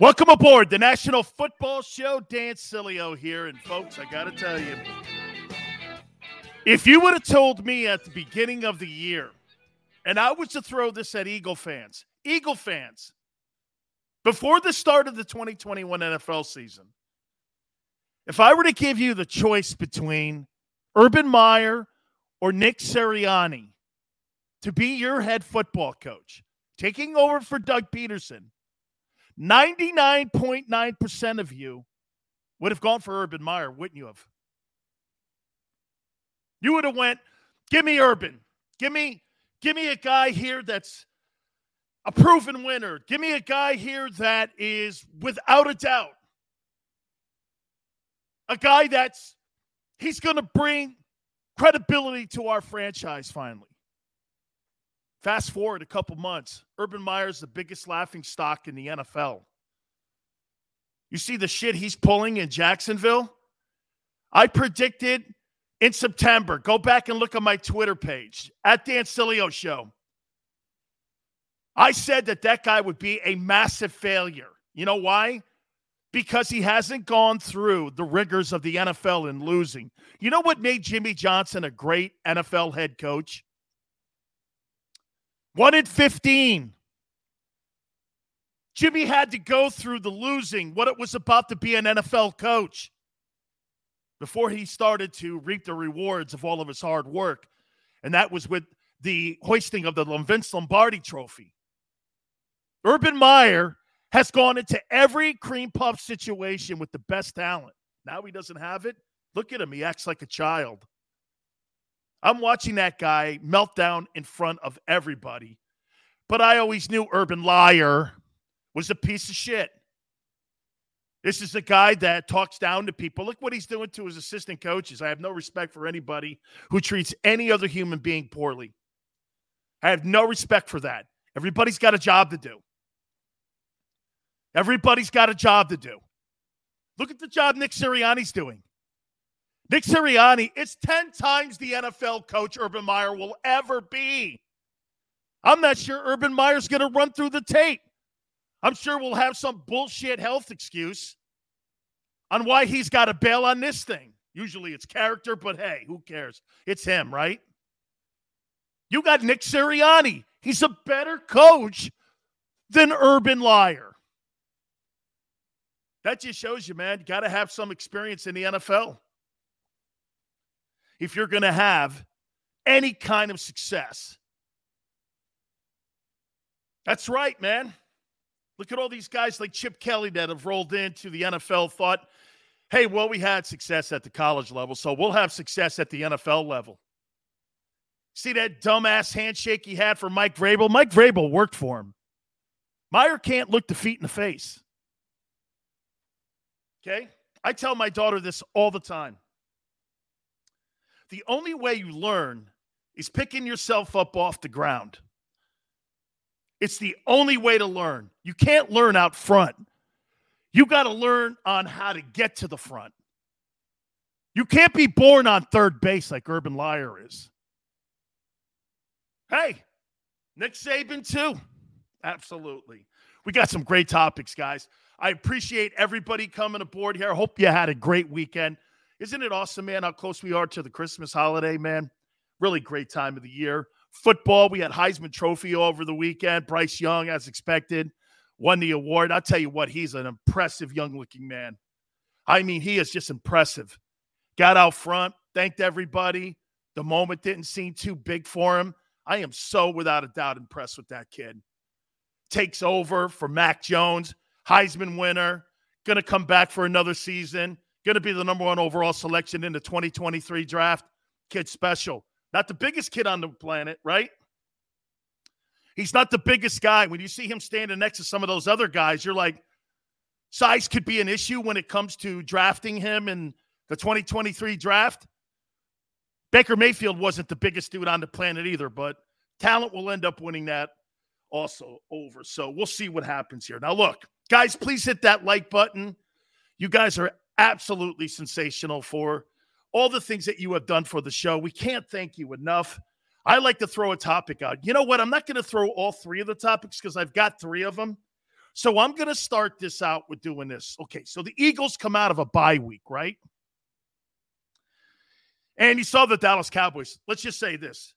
Welcome aboard the National Football Show. Dan Sileo here. And folks, I got to tell you, if you would have told me at the beginning of the year, and I was to throw this at Eagle fans, Eagle fans, before the start of the 2021 NFL season, if I were to give you the choice between Urban Meyer or Nick Sirianni to be your head football coach, taking over for Doug Pederson, 99.9% of you would have gone for Urban Meyer, wouldn't you have? You would have went, give me Urban. Give me, give me a guy here that's a proven winner. Give me a guy here that is without a doubt. A guy that's he's going to bring credibility to our franchise finally. Fast forward a couple months, Urban Meyer's the biggest laughing stock in the NFL. You see the shit he's pulling in Jacksonville? I predicted in September, go back and look on my Twitter page at Dan Sileo Show. I said that that guy would be a massive failure. You know why? Because he hasn't gone through the rigors of the NFL in losing. You know what made Jimmy Johnson a great NFL head coach? One in 15. Jimmy had to go through the losing, what it was about to be an NFL coach before he started to reap the rewards of all of his hard work. And that was with the hoisting of the Vince Lombardi trophy. Urban Meyer has gone into every cream puff situation with the best talent. Now he doesn't have it. Look at him. He acts like a child. I'm watching that guy melt down in front of everybody. But I always knew Urban Liar was a piece of shit. This is a guy that talks down to people. Look what he's doing to his assistant coaches. I have no respect for anybody who treats any other human being poorly. I have no respect for that. Everybody's got a job to do. Everybody's got a job to do. Look at the job Nick Sirianni's doing. Nick Sirianni is 10 times the NFL coach Urban Meyer will ever be. I'm not sure Urban Meyer's going to run through the tape. I'm sure we'll have some bullshit health excuse on why he's got to bail on this thing. Usually it's character, but hey, who cares? It's him, right? You got Nick Sirianni. He's a better coach than Urban Liar. That just shows you, man, you got to have some experience in the NFL if you're going to have any kind of success. That's right, man. Look at all these guys like Chip Kelly that have rolled into the NFL, thought, hey, well, we had success at the college level, so we'll have success at the NFL level. See that dumbass handshake he had for Mike Vrabel? Mike Vrabel worked for him. Meyer can't look defeat in the face. Okay? I tell my daughter this all the time. The only way you learn is picking yourself up off the ground. It's the only way to learn. You can't learn out front. You got to learn on how to get to the front. You can't be born on third base like Urban Liar is. Hey, Nick Saban, too. Absolutely. We got some great topics, guys. I appreciate everybody coming aboard here. I hope you had a great weekend. Isn't it awesome, man, how close we are to the Christmas holiday, man? Really great time of the year. Football, we had Heisman Trophy over the weekend. Bryce Young, as expected, won the award. I'll tell you what, he's an impressive young looking man. I mean, he is just impressive. Got out front, thanked everybody. The moment didn't seem too big for him. I am so, without a doubt, impressed with that kid. Takes over for Mac Jones, Heisman winner, going to come back for another season, going to be the number one overall selection in the 2023 draft. Kid special. Not the biggest kid on the planet, right? He's not the biggest guy. When you see him standing next to some of those other guys, you're like, size could be an issue when it comes to drafting him in the 2023 draft. Baker Mayfield wasn't the biggest dude on the planet either, but talent will end up winning that also over. So we'll see what happens here. Now, look, guys, please hit that like button. You guys are absolutely sensational for all the things that you have done for the show. We can't thank you enough. I like to throw a topic out. You know what? I'm not going to throw all three of the topics because I've got three of them. So I'm going to start this out with doing this. Okay, so the Eagles come out of a bye week, right? And you saw the Dallas Cowboys. Let's just say this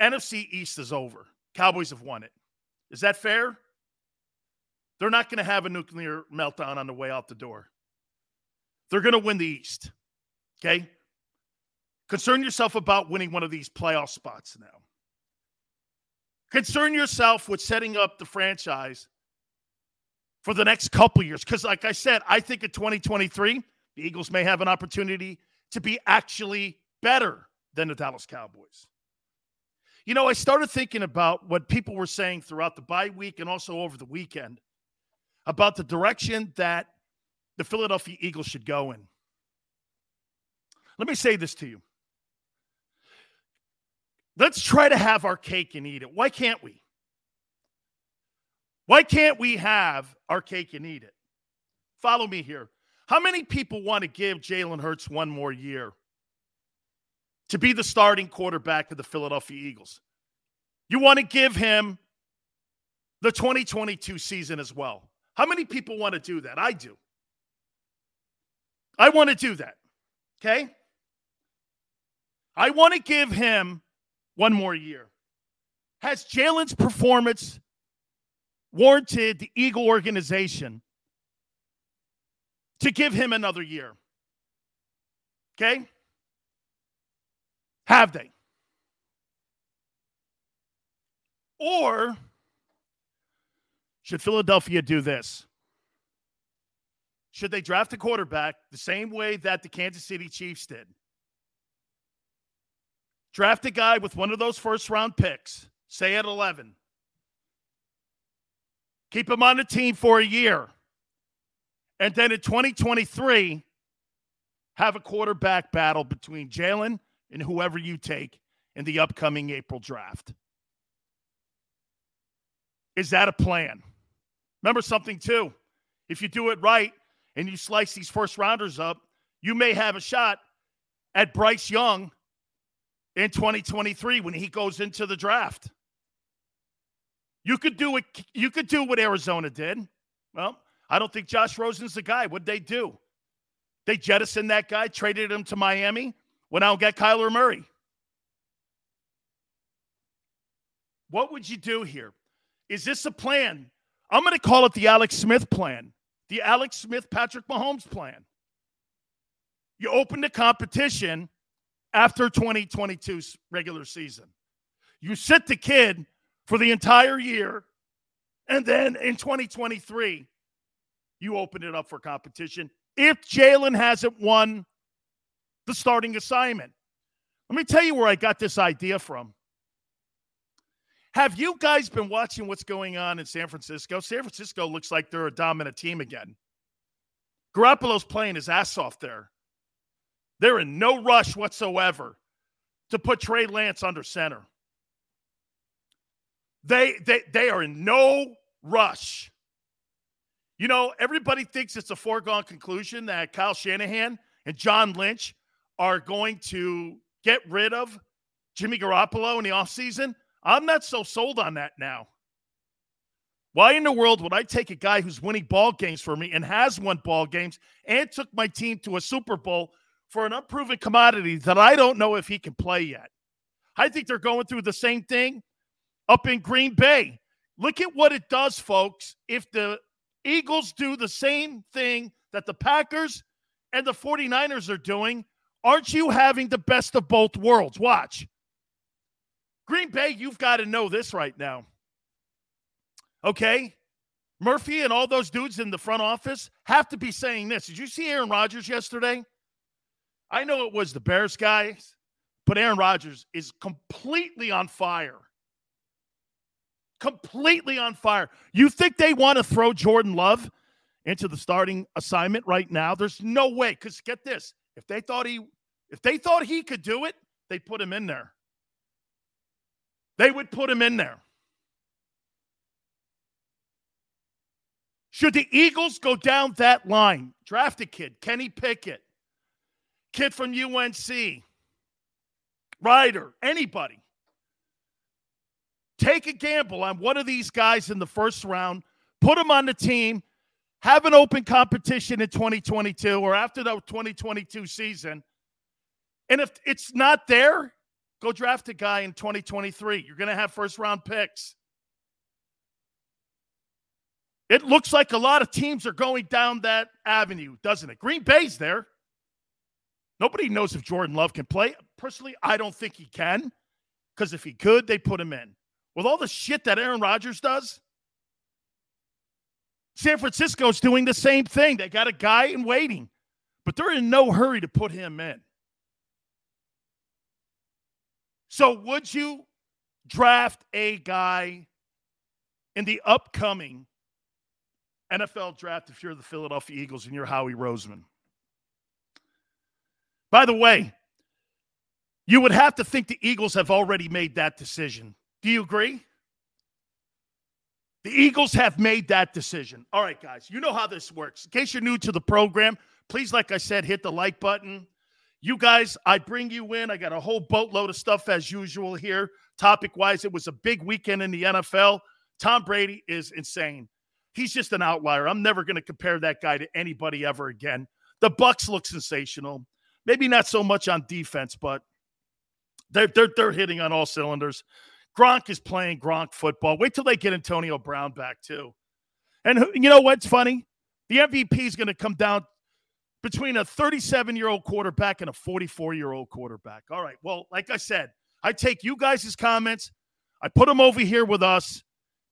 NFC East is over. Cowboys have won it. Is that fair? They're not going to have a nuclear meltdown on the way out the door. They're going to win the East. Okay? Concern yourself about winning one of these playoff spots now. Concern yourself with setting up the franchise for the next couple years. Because, like I said, I think in 2023, the Eagles may have an opportunity to be actually better than the Dallas Cowboys. You know, I started thinking about what people were saying throughout the bye week and also over the weekend about the direction that the Philadelphia Eagles should go in. Let me say this to you. Let's try to have our cake and eat it. Why can't we? Why can't we have our cake and eat it? Follow me here. How many people want to give Jalen Hurts one more year? to be the starting quarterback of the Philadelphia Eagles. You want to give him the 2022 season as well. How many people want to do that? I do. I want to do that. Okay? I want to give him one more year. Has Jalen's performance warranted the Eagle organization to give him another year? Okay? Have they? Or should Philadelphia do this? Should they draft a quarterback the same way that the Kansas City Chiefs did? Draft a guy with one of those first round picks, say at 11. Keep him on the team for a year. And then in 2023, have a quarterback battle between Jalen and whoever you take in the upcoming April draft. Is that a plan? Remember something, too. If you do it right and you slice these first rounders up, you may have a shot at Bryce Young in 2023 when he goes into the draft. You could do what You could do what Arizona did. Well, I don't think Josh Rosen's the guy. What'd they do? They jettisoned that guy, traded him to Miami, when I'll get Kyler Murray. What would you do here? Is this a plan? I'm going to call it the Alex Smith plan, the Alex Smith Patrick Mahomes plan. You open the competition after 2022's regular season. You sit the kid for the entire year, and then in 2023, you open it up for competition. If Jalen hasn't won the starting assignment. Let me tell you where I got this idea from. Have you guys been watching what's going on in San Francisco? San Francisco looks like they're a dominant team again. Garoppolo's playing his ass off there. They're in no rush whatsoever to put Trey Lance under center. They, they, they are in no rush. You know, everybody thinks it's a foregone conclusion that Kyle Shanahan and John Lynch are going to get rid of Jimmy Garoppolo in the offseason, I'm not so sold on that now. Why in the world would I take a guy who's winning ball games for me and has won ball games and took my team to a Super Bowl for an unproven commodity that I don't know if he can play yet? I think they're going through the same thing up in Green Bay. Look at what it does, folks. If the Eagles do the same thing that the Packers and the 49ers are doing, aren't you having the best of both worlds? Watch. Green Bay, you've got to know this right now. Okay? Murphy and all those dudes in the front office have to be saying this. Did you see Aaron Rodgers yesterday? I know it was the Bears guys, but Aaron Rodgers is completely on fire. Completely on fire. You think they want to throw Jordan Love into the starting assignment right now? There's no way. Because get this: if they thought he, if they thought he could do it, they put him in there. They would put him in there. Should the Eagles go down that line, draft a kid, Kenny Pickett, kid from UNC, Ridder, anybody, take a gamble on one of these guys in the first round, put them on the team, have an open competition in 2022 or after the 2022 season. And if it's not there, go draft a guy in 2023. You're going to have first round picks. It looks like a lot of teams are going down that avenue, doesn't it? Green Bay's there. Nobody knows if Jordan Love can play. Personally, I don't think he can because if he could, they put him in. With all the shit that Aaron Rodgers does, San Francisco's doing the same thing. They got a guy in waiting, but they're in no hurry to put him in. So, would you draft a guy in the upcoming NFL draft if you're the Philadelphia Eagles and you're Howie Roseman. By the way, you would have to think the Eagles have already made that decision. Do you agree? The Eagles have made that decision. All right, guys, you know how this works. In case you're new to the program, please, like I said, hit the like button. You guys, I bring you in. I got a whole boatload of stuff as usual here. Topic wise, it was a big weekend in the NFL. Tom Brady is insane. He's just an outlier. I'm never going to compare that guy to anybody ever again. The Bucs look sensational. Maybe not so much on defense, but they're they're, they're hitting on all cylinders. Gronk is playing Gronk football. Wait till they get Antonio Brown back too. And you know what's funny? The MVP is going to come down between a 37 year old quarterback and a 44 year old quarterback. All right. Well, like I said, I take you guys' comments, I put them over here with us,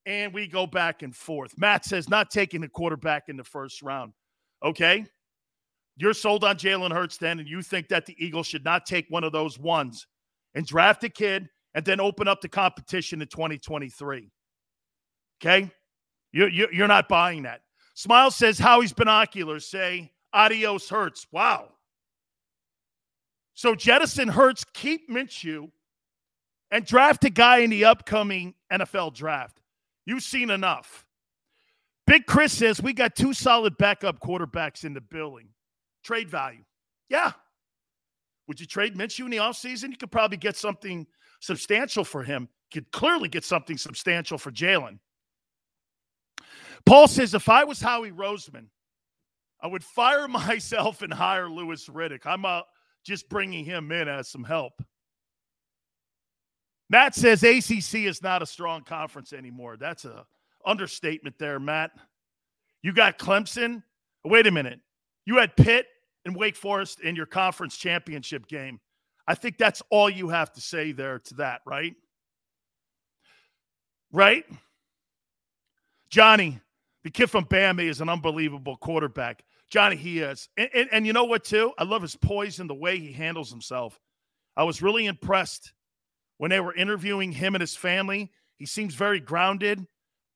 and we go back and forth. Matt says not taking the quarterback in the first round. Okay. You're sold on Jalen Hurts then, and you think that the Eagles should not take one of those ones and draft a kid and then open up the competition in 2023. Okay. You, you, you're not buying that. Smile says Howie's binoculars say adios Hurts. Wow. So jettison Hurts, keep Minshew, and draft a guy in the upcoming NFL draft. You've seen enough. Big Chris says we got two solid backup quarterbacks in the building. Trade value. Yeah. Would you trade Minshew in the offseason? You could probably get something substantial for him. You could clearly get something substantial for Jalen. Paul says if I was Howie Roseman, I would fire myself and hire Louis Riddick. I'm uh, just bringing him in as some help. Matt says ACC is not a strong conference anymore. That's a understatement there, Matt. You got Clemson. Wait a minute. You had Pitt and Wake Forest in your conference championship game. I think that's all you have to say there to that, right? Right? Johnny, the kid from Bama is an unbelievable quarterback. Johnny, he is. And, and, and you know what, too? I love his poise and the way he handles himself. I was really impressed when they were interviewing him and his family. He seems very grounded.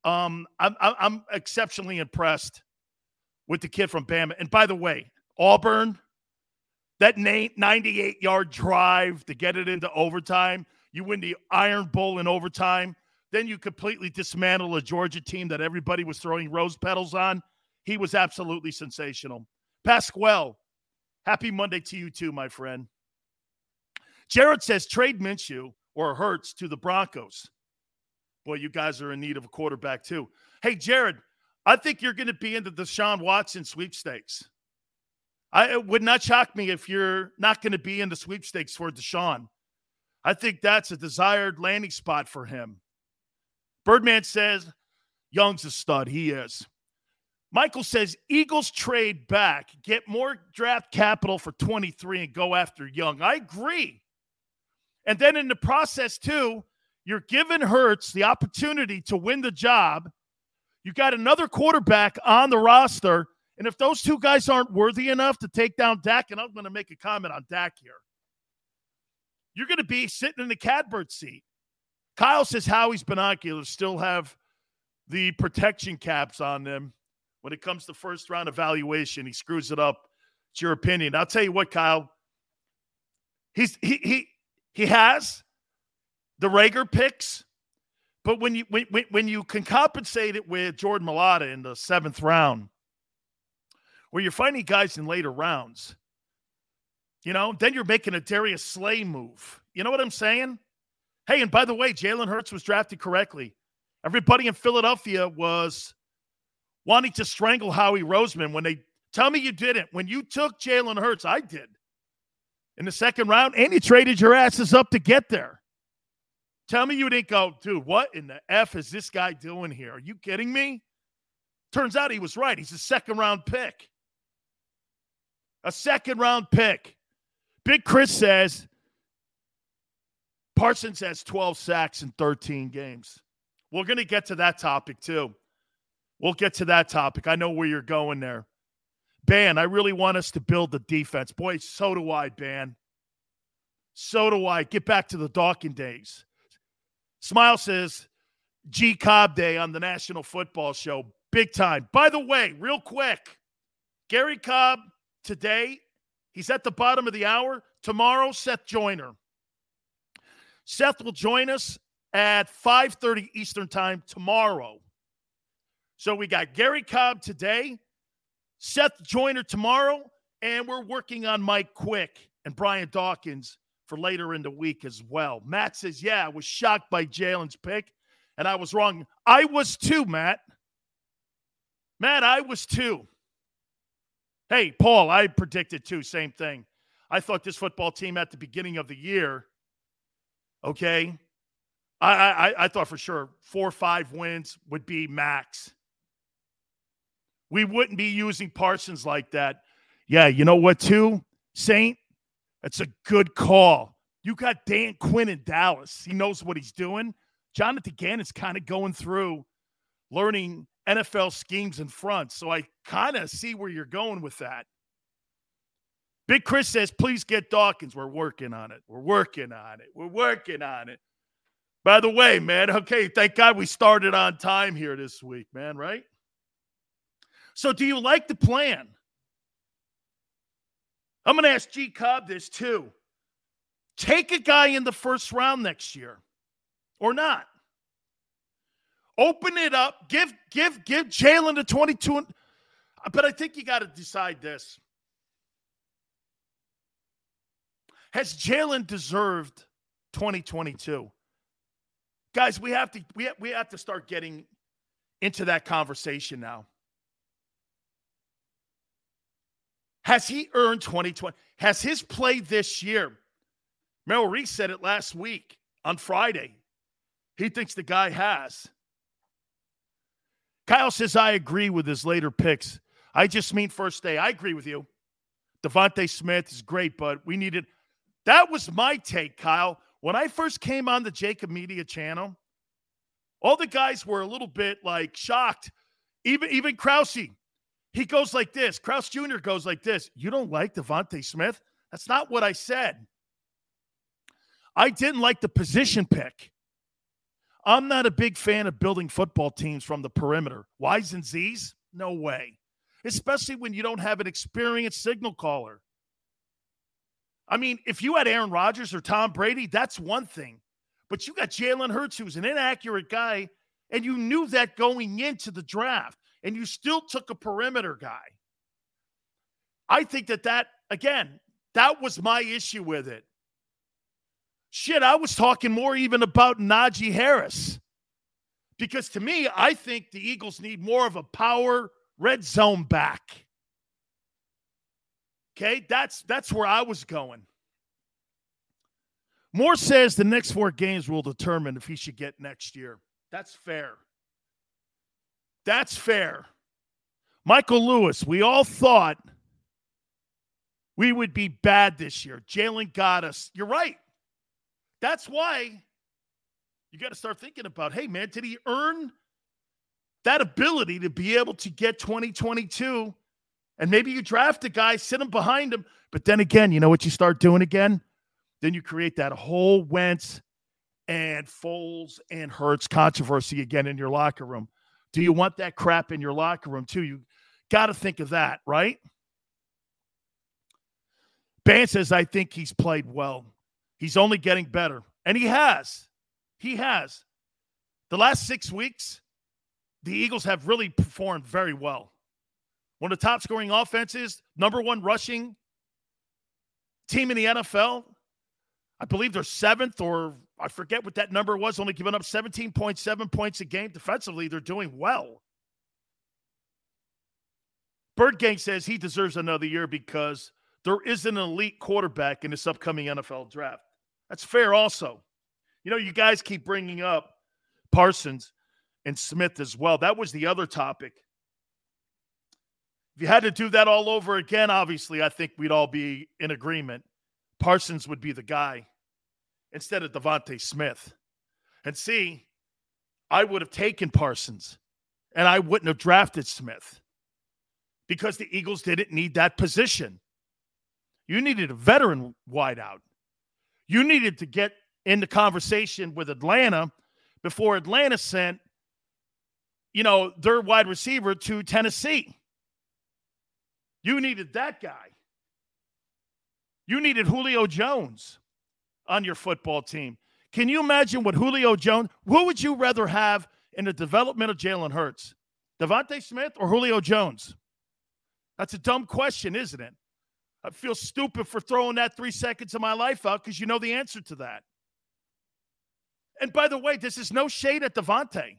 Um, I'm, I'm exceptionally impressed with the kid from Bama. And by the way, Auburn, that 98 yard drive to get it into overtime, you win the Iron Bowl in overtime. Then you completely dismantle a Georgia team that everybody was throwing rose petals on. He was absolutely sensational. Pasquale, happy Monday to you too, my friend. Jared says trade Minshew or Hurts to the Broncos. Boy, you guys are in need of a quarterback too. Hey, Jared, I think you're going to be in the Deshaun Watson sweepstakes. I, it would not shock me if you're not going to be in the sweepstakes for Deshaun. I think that's a desired landing spot for him. Birdman says Young's a stud. He is. Michael says Eagles trade back, get more draft capital for 23 and go after Young. I agree. And then in the process, too, you're giving Hurts the opportunity to win the job. You got another quarterback on the roster. And if those two guys aren't worthy enough to take down Dak, and I'm going to make a comment on Dak here, you're going to be sitting in the catbird seat. Kyle says Howie's binoculars still have the protection caps on them when it comes to first round evaluation. He screws it up. It's your opinion. I'll tell you what, Kyle. He's he he he has the Rager picks, but when you when, when you can compensate it with Jordan Mailata in the seventh round, where you're finding guys in later rounds, you know, then you're making a Darius Slay move. You know what I'm saying? Hey, and by the way, Jalen Hurts was drafted correctly. Everybody in Philadelphia was wanting to strangle Howie Roseman when they tell me you didn't. When you took Jalen Hurts, I did in the second round, and you traded your asses up to get there. Tell me you didn't go, dude, what in the F is this guy doing here? Are you kidding me? Turns out he was right. He's a second round pick. A second round pick. Big Chris says Parsons has 12 sacks in 13 games. We're going to get to that topic too. We'll get to that topic. I know where you're going there. Ban, I really want us to build the defense. Boy, so do I, Ban. So do I. Get back to the Dawkins days. Smile says G Cobb Day on the National Football Show. Big time. By the way, real quick, Garry Cobb today, he's at the bottom of the hour. Tomorrow, Seth Joyner. Seth will join us at 5:30 Eastern Time tomorrow. So we got Garry Cobb today, Seth Joyner tomorrow, and we're working on Mike Quick and Brian Dawkins for later in the week as well. Matt says, Yeah, I was shocked by Jalen's pick, and I was wrong. I was too, Matt. Matt, I was too. Hey, Paul, I predicted too, same thing. I thought this football team at the beginning of the year, okay, I, I, I thought for sure four or five wins would be max. We wouldn't be using Parsons like that. Yeah, you know what, too, Saint? That's a good call. You got Dan Quinn in Dallas. He knows what he's doing. Jonathan Gannon's kind of going through learning NFL schemes in front. So I kind of see where you're going with that. Big Chris says, please get Dawkins. We're working on it. We're working on it. We're working on it. By the way, man, okay, thank God we started on time here this week, man, right? So, do you like the plan? I'm going to ask G Cobb this too. Take a guy in the first round next year or not. Open it up. Give give give Jalen the 22. But I think you got to decide this. Has Jalen deserved 2022? Guys, we have to we have, we have to start getting into that conversation now. Has he earned 2020? Has his play this year? Merrill Reese said it last week on Friday. He thinks the guy has. Kyle says, I agree with his later picks. I just mean first day. I agree with you. DeVonta Smith is great, but we needed. That was my take, Kyle. When I first came on the JAKIB Media channel, all the guys were a little bit like shocked. Even even Krause, he goes like this. Krause Jr. goes like this. You don't like DeVonta Smith? That's not what I said. I didn't like the position pick. I'm not a big fan of building football teams from the perimeter. Y's and Z's? No way. Especially when you don't have an experienced signal caller. I mean, if you had Aaron Rodgers or Tom Brady, that's one thing. But you got Jalen Hurts, who's an inaccurate guy, and you knew that going into the draft and you still took a perimeter guy. I think that that, again, that was my issue with it. Shit, I was talking more even about Najee Harris. Because to me, I think the Eagles need more of a power red zone back. Okay, that's that's where I was going. Moore says the next four games will determine if he should get next year. That's fair. That's fair. Michael Lewis, we all thought we would be bad this year. Jalen got us. You're right. That's why you got to start thinking about hey, man, did he earn that ability to be able to get 2022? And maybe you draft a guy, sit him behind him. But then again, you know what you start doing again? Then you create that whole Wentz and Foles and Hurts controversy again in your locker room. Do you want that crap in your locker room too? You got to think of that, right? Ban says, I think he's played well. He's only getting better. And he has. He has. The last six weeks, the Eagles have really performed very well. One of the top scoring offenses, number one rushing team in the NFL. I believe they're seventh, or I forget what that number was, only giving up 17.7 points a game. Defensively, they're doing well. Bird Gang says he deserves another year because there isn't an elite quarterback in this upcoming NFL draft. That's fair, also. You know, you guys keep bringing up Parsons and Smith as well. That was the other topic. If you had to do that all over again, obviously, I think we'd all be in agreement. Parsons would be the guy instead of DeVonta Smith. And see, I would have taken Parsons and I wouldn't have drafted Smith because the Eagles didn't need that position. You needed a veteran wideout. You needed to get in the conversation with Atlanta before Atlanta sent, you know, their wide receiver to Tennessee. You needed that guy. You needed Julio Jones on your football team. Can you imagine what Julio Jones, who would you rather have in the development of Jalen Hurts? DeVonta Smith or Julio Jones? That's a dumb question, isn't it? I feel stupid for throwing that three seconds of my life out because you know the answer to that. And by the way, this is no shade at DeVonta.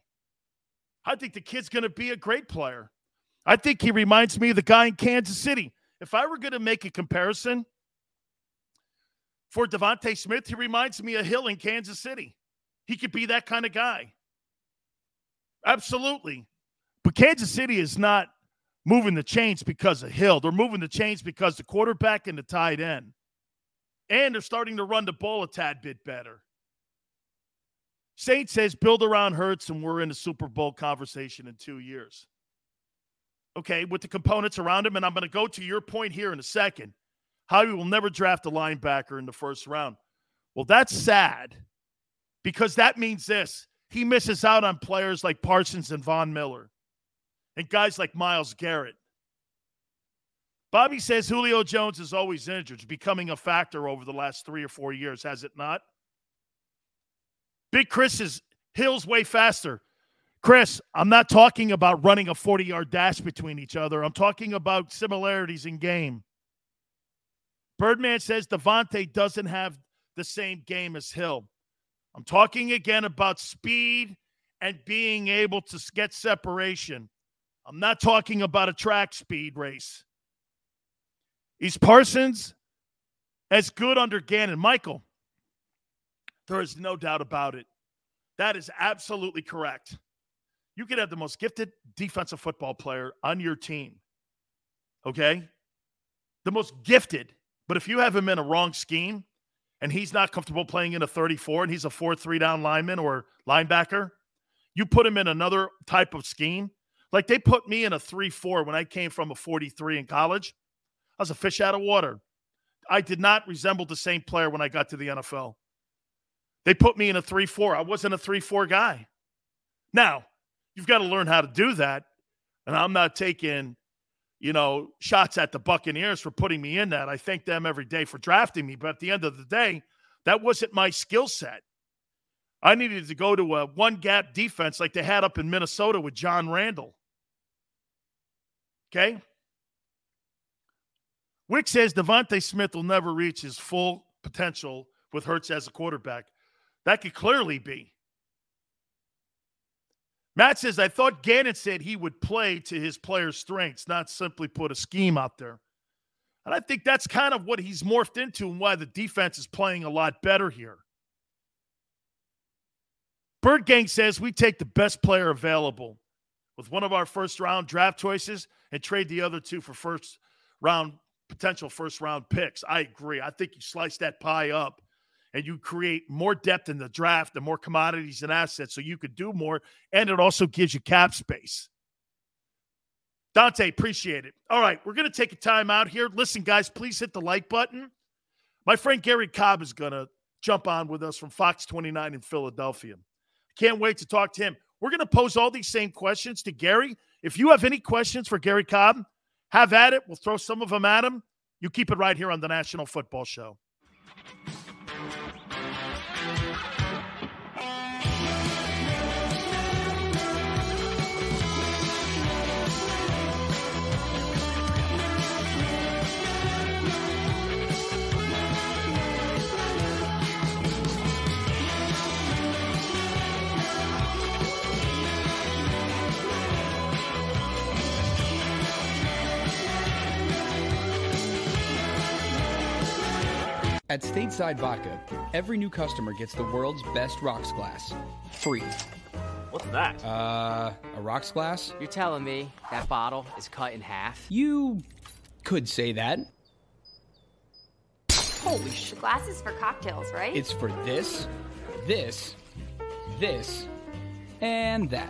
I think the kid's going to be a great player. I think he reminds me of the guy in Kansas City. If I were going to make a comparison for DeVonta Smith, he reminds me of Hill in Kansas City. He could be that kind of guy. Absolutely. But Kansas City is not moving the chains because of Hill. They're moving the chains because the quarterback and the tight end. And they're starting to run the ball a tad bit better. Saint says build around Hurts and we're in a Super Bowl conversation in two years. Okay, with the components around him. And I'm going to go to your point here in a second. Howie will never draft a linebacker in the first round. Well, that's sad because that means this he misses out on players like Parsons and Von Miller and guys like Myles Garrett. Bobby says Julio Jones is always injured, becoming a factor over the last three or four years, has it not? Big Chris is Hill's way faster. Chris, I'm not talking about running a 40 yard dash between each other. I'm talking about similarities in game. Birdman says DeVonta doesn't have the same game as Hill. I'm talking again about speed and being able to get separation. I'm not talking about a track speed race. Is Parsons as good under Gannon? Michael, there is no doubt about it. That is absolutely correct. You could have the most gifted defensive football player on your team. Okay? The most gifted. But if you have him in a wrong scheme and he's not comfortable playing in a 34 and he's a 4 3 down lineman or linebacker, you put him in another type of scheme like they put me in a 3 4 when I came from a 43 in college. I was a fish out of water. I did not resemble the same player when I got to the NFL. They put me in a 3 4. I wasn't a 3 4 guy. Now, you've got to learn how to do that. And I'm not taking, you know, shots at the Buccaneers for putting me in that. I thank them every day for drafting me. But at the end of the day, that wasn't my skill set. I needed to go to a one gap defense like they had up in Minnesota with John Randle. Okay. Wick says DeVonta Smith will never reach his full potential with Hurts as a quarterback. That could clearly be. Matt says, I thought Gannon said he would play to his players' strengths, not simply put a scheme out there. And I think that's kind of what he's morphed into and why the defense is playing a lot better here. Bird Gang says we take the best player available with one of our first round draft choices and trade the other two for first round potential first round picks. I agree. I think you slice that pie up and you create more depth in the draft and more commodities and assets so you could do more. And it also gives you cap space. Dante, appreciate it. All right, we're going to take a time out here. Listen, guys, please hit the like button. My friend Garry Cobb is going to jump on with us from Fox 29 in Philadelphia. Can't wait to talk to him. We're going to pose all these same questions to Garry. If you have any questions for Garry Cobb, have at it. We'll throw some of them at him. You keep it right here on the National Football Show. At Stateside Vodka, every new customer gets the world's best rocks glass. Free. What's that? Uh, a rocks glass? You're telling me that bottle is cut in half? You could say that. Holy sh! Glasses for cocktails, right? It's for this, this, this, and that.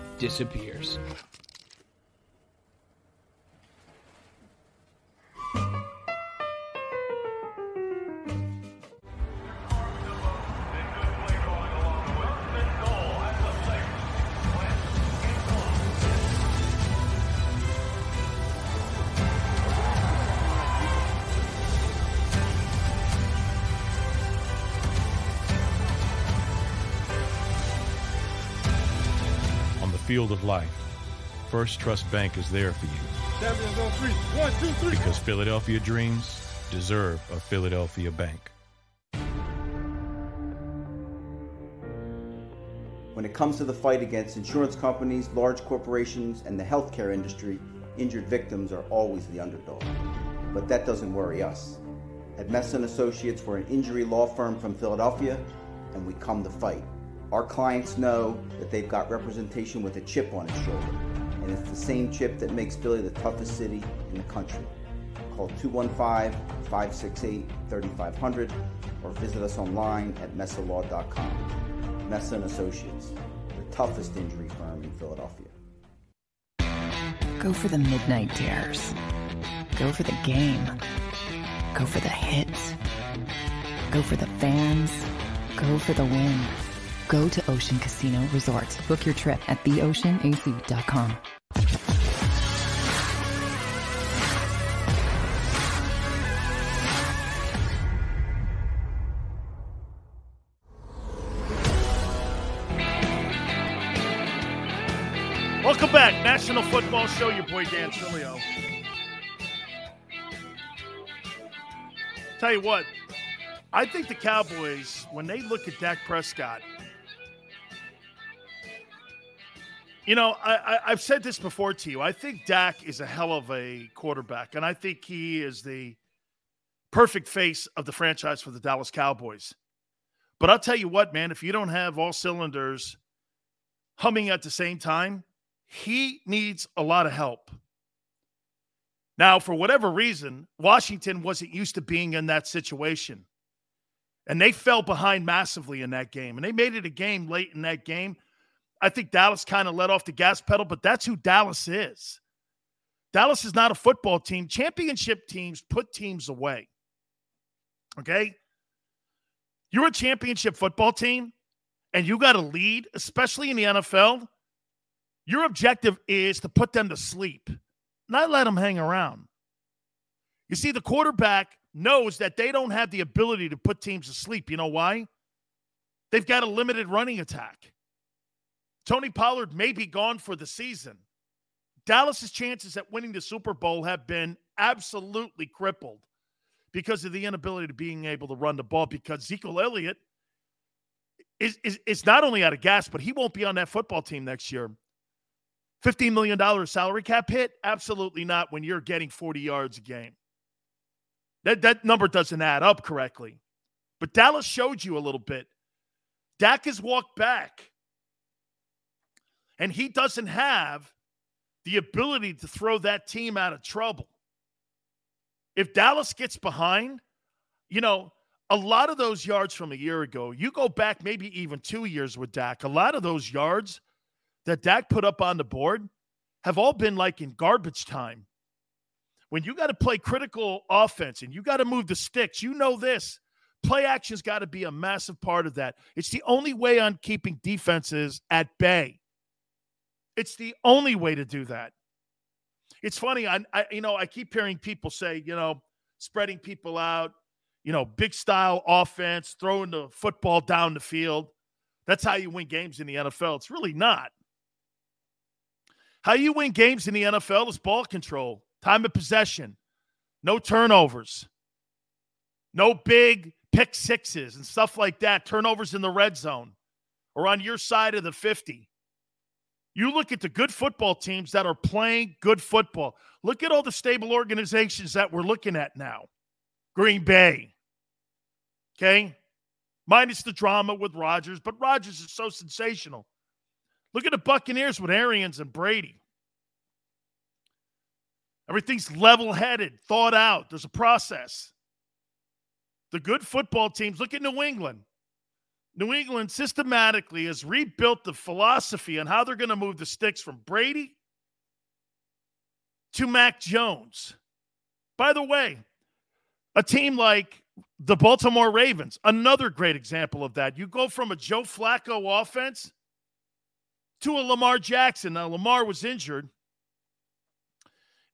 disappears. On field of life, First Trust Bank is there for you. Because Philadelphia dreams deserve a Philadelphia bank. When it comes to the fight against insurance companies, large corporations, and the healthcare industry, injured victims are always the underdog. But that doesn't worry us. At Messa Associates, we're an injury law firm from Philadelphia, and we come to fight. Our clients know that they've got representation with a chip on its shoulder, and it's the same chip that makes Philly the toughest city in the country. Call 215-568-3500 or visit us online at messalaw.com. Messa and Associates, the toughest injury firm in Philadelphia. Go for the midnight dares. Go for the game. Go for the hits. Go for the fans. Go for the win. Go to Ocean Casino Resort. Book your trip at theoceanac.com. Welcome back. National Football Show. Your boy Dan Sileo. Tell you what, I think the Cowboys, when they look at Dak Prescott, you know, I, I, I've said this before to you. I think Dak is a hell of a quarterback, and I think he is the perfect face of the franchise for the Dallas Cowboys. But I'll tell you what, man, if you don't have all cylinders humming at the same time, he needs a lot of help. Now, for whatever reason, Washington wasn't used to being in that situation. And they fell behind massively in that game. And they made it a game late in that game. I think Dallas kind of let off the gas pedal, but that's who Dallas is. Dallas is not a football team. Championship teams put teams away. Okay? You're a championship football team and you got to lead, especially in the NFL. Your objective is to put them to sleep, not let them hang around. You see, the quarterback knows that they don't have the ability to put teams to sleep. You know why? They've got a limited running attack. Tony Pollard may be gone for the season. Dallas's chances at winning the Super Bowl have been absolutely crippled because of the inability to being able to run the ball because Ezekiel Elliott is, is, is not only out of gas, but he won't be on that football team next year. $15 million salary cap hit? Absolutely not when you're getting 40 yards a game. That, that number doesn't add up correctly. But Dallas showed you a little bit. Dak has walked back, and he doesn't have the ability to throw that team out of trouble. If Dallas gets behind, you know, a lot of those yards from a year ago, you go back maybe even two years with Dak, a lot of those yards that Dak put up on the board have all been like in garbage time. When you got to play critical offense and you got to move the sticks, you know this. Play action's got to be a massive part of that. It's the only way on keeping defenses at bay. It's the only way to do that. It's funny, I, I you know, I keep hearing people say, you know, spreading people out, you know, big style offense, throwing the football down the field. That's how you win games in the NFL. It's really not. How you win games in the NFL is ball control, time of possession, no turnovers, no big pick sixes and stuff like that, turnovers in the red zone or on your side of the 50. You look at the good football teams that are playing good football. Look at all the stable organizations that we're looking at now. Green Bay. Okay? Minus the drama with Rodgers, but Rodgers is so sensational. Look at the Buccaneers with Arians and Brady. Everything's level headed, thought out. There's a process. The good football teams, look at New England. New England systematically has rebuilt the philosophy on how they're going to move the sticks from Brady to Mac Jones. By the way, a team like the Baltimore Ravens, another great example of that. You go from a Joe Flacco offense to a Lamar Jackson. Now, Lamar was injured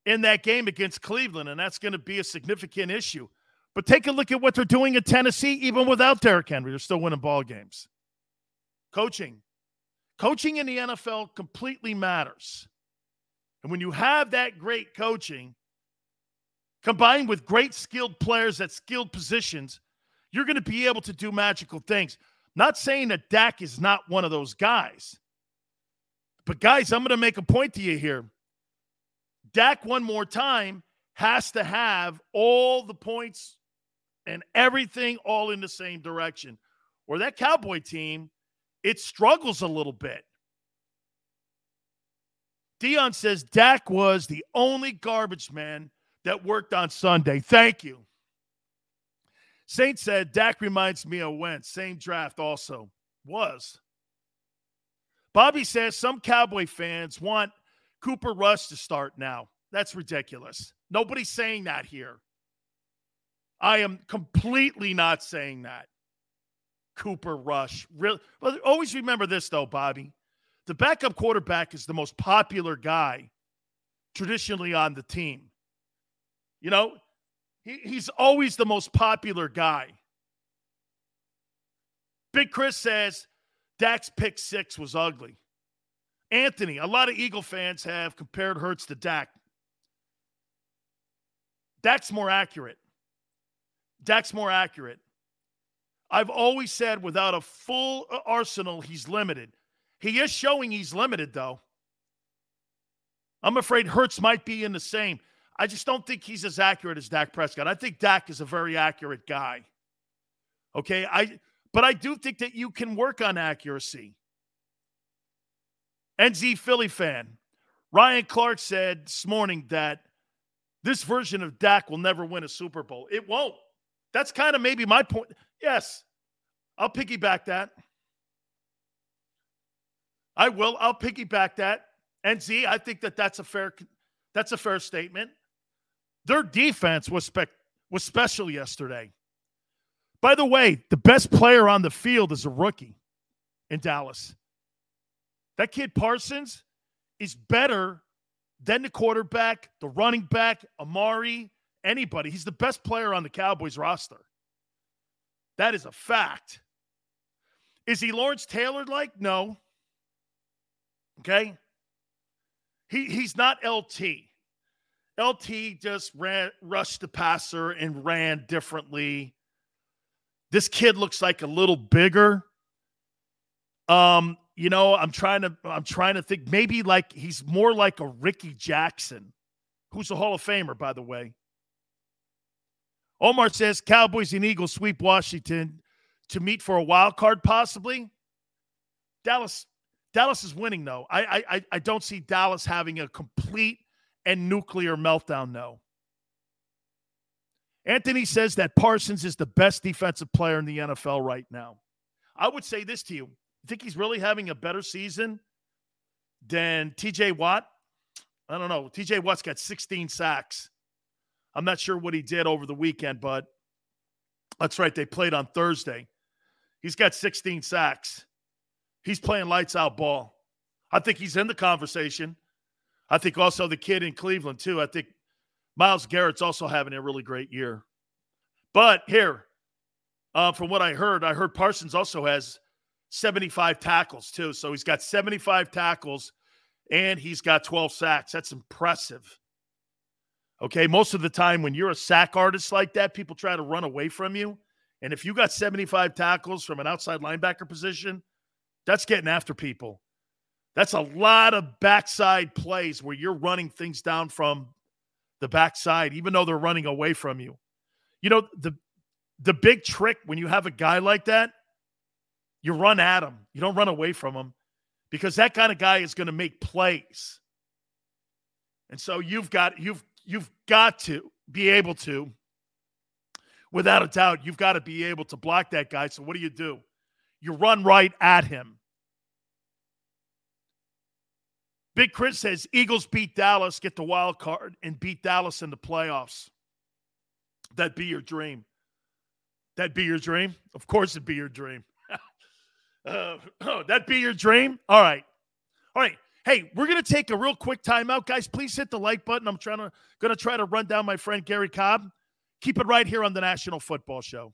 in that game against Cleveland, and that's going to be a significant issue. But take a look at what they're doing in Tennessee, even without Derrick Henry. They're still winning ball games. Coaching. Coaching in the NFL completely matters. And when you have that great coaching combined with great skilled players at skilled positions, you're going to be able to do magical things. Not saying that Dak is not one of those guys. But, guys, I'm going to make a point to you here. Dak, one more time, has to have all the points and everything all in the same direction. Where that Cowboy team, it struggles a little bit. Dion says Dak was the only garbage man that worked on Sunday. Thank you. Saint said Dak reminds me of Wentz. Same draft also. Was. Bobby says some Cowboy fans want Cooper Rush to start now. That's ridiculous. Nobody's saying that here. I am completely not saying that. Cooper Rush. Real, well, always remember this, though, Bobby. The backup quarterback is the most popular guy traditionally on the team. You know, he, he's always the most popular guy. Big Chris says Dak's pick six was ugly. Anthony, a lot of Eagle fans have compared Hurts to Dak. Dak's more accurate. Dak's more accurate. I've always said without a full uh, arsenal, he's limited. He is showing he's limited, though. I'm afraid Hurts might be in the same. I just don't think he's as accurate as Dak Prescott. I think Dak is a very accurate guy. Okay, I but I do think that you can work on accuracy. NZ Philly fan Ryan Clark said this morning that this version of Dak will never win a Super Bowl. It won't. That's kind of maybe my point. Yes, I'll piggyback that. I will. I'll piggyback that. And Z, I think that that's a fair that's a fair statement. Their defense was spec was special yesterday. By the way, the best player on the field is a rookie in Dallas. That kid Parsons is better than the quarterback, the running back, Amari, anybody. He's the best player on the Cowboys roster. That is a fact. Is he Lawrence Taylor like? No. Okay? He he's not LT. LT just ran rushed the passer and ran differently. This kid looks like a little bigger. Um, you know, I'm trying to I'm trying to think maybe like he's more like a Rickey Jackson, who's a Hall of Famer, by the way. Omar says Cowboys and Eagles sweep Washington to meet for a wild card, possibly. Dallas, Dallas is winning though. I I I don't see Dallas having a complete and nuclear meltdown. No. Anthony says that Parsons is the best defensive player in the NFL right now. I would say this to you: you think he's really having a better season than T.J. Watt? I don't know. T.J. Watt's got 16 sacks. I'm not sure what he did over the weekend, but that's right. They played on Thursday. He's got 16 sacks. He's playing lights out ball. I think he's in the conversation. I think also the kid in Cleveland, too. I think Myles Garrett's also having a really great year. But here, uh, from what I heard, I heard Parsons also has 75 tackles, too. So he's got 75 tackles and he's got 12 sacks. That's impressive. Okay. Most of the time, when you're a sack artist like that, people try to run away from you. And if you got 75 tackles from an outside linebacker position, that's getting after people. That's a lot of backside plays where you're running things down from the backside, even though they're running away from you. You know, the the big trick when you have a guy like that, you run at him. You don't run away from him because that kind of guy is going to make plays. And so you've got you've you've got to be able to without a doubt, you've got to be able to block that guy. So what do you do? You run right at him. Big Chris says Eagles beat Dallas, get the wild card, and beat Dallas in the playoffs. That'd be your dream. That'd be your dream? Of course it'd be your dream. uh, oh, that'd be your dream? All right. All right. Hey, we're gonna take a real quick timeout, guys. Please hit the like button. I'm trying to gonna try to run down my friend Garry Cobb. Keep it right here on the National Football Show.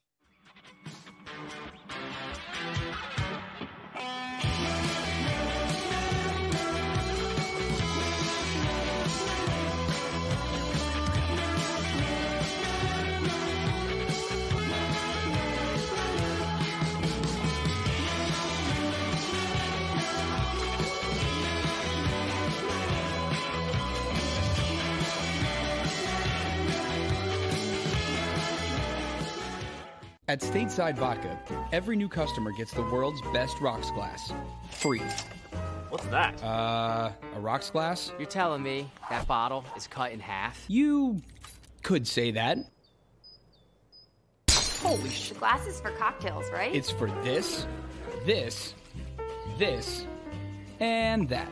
At Stateside Vodka, every new customer gets the world's best rocks glass, free. What's that? Uh, a rocks glass? You're telling me that bottle is cut in half? You could say that. Holy shit. Glasses for cocktails, right? It's for this, this, this, and that.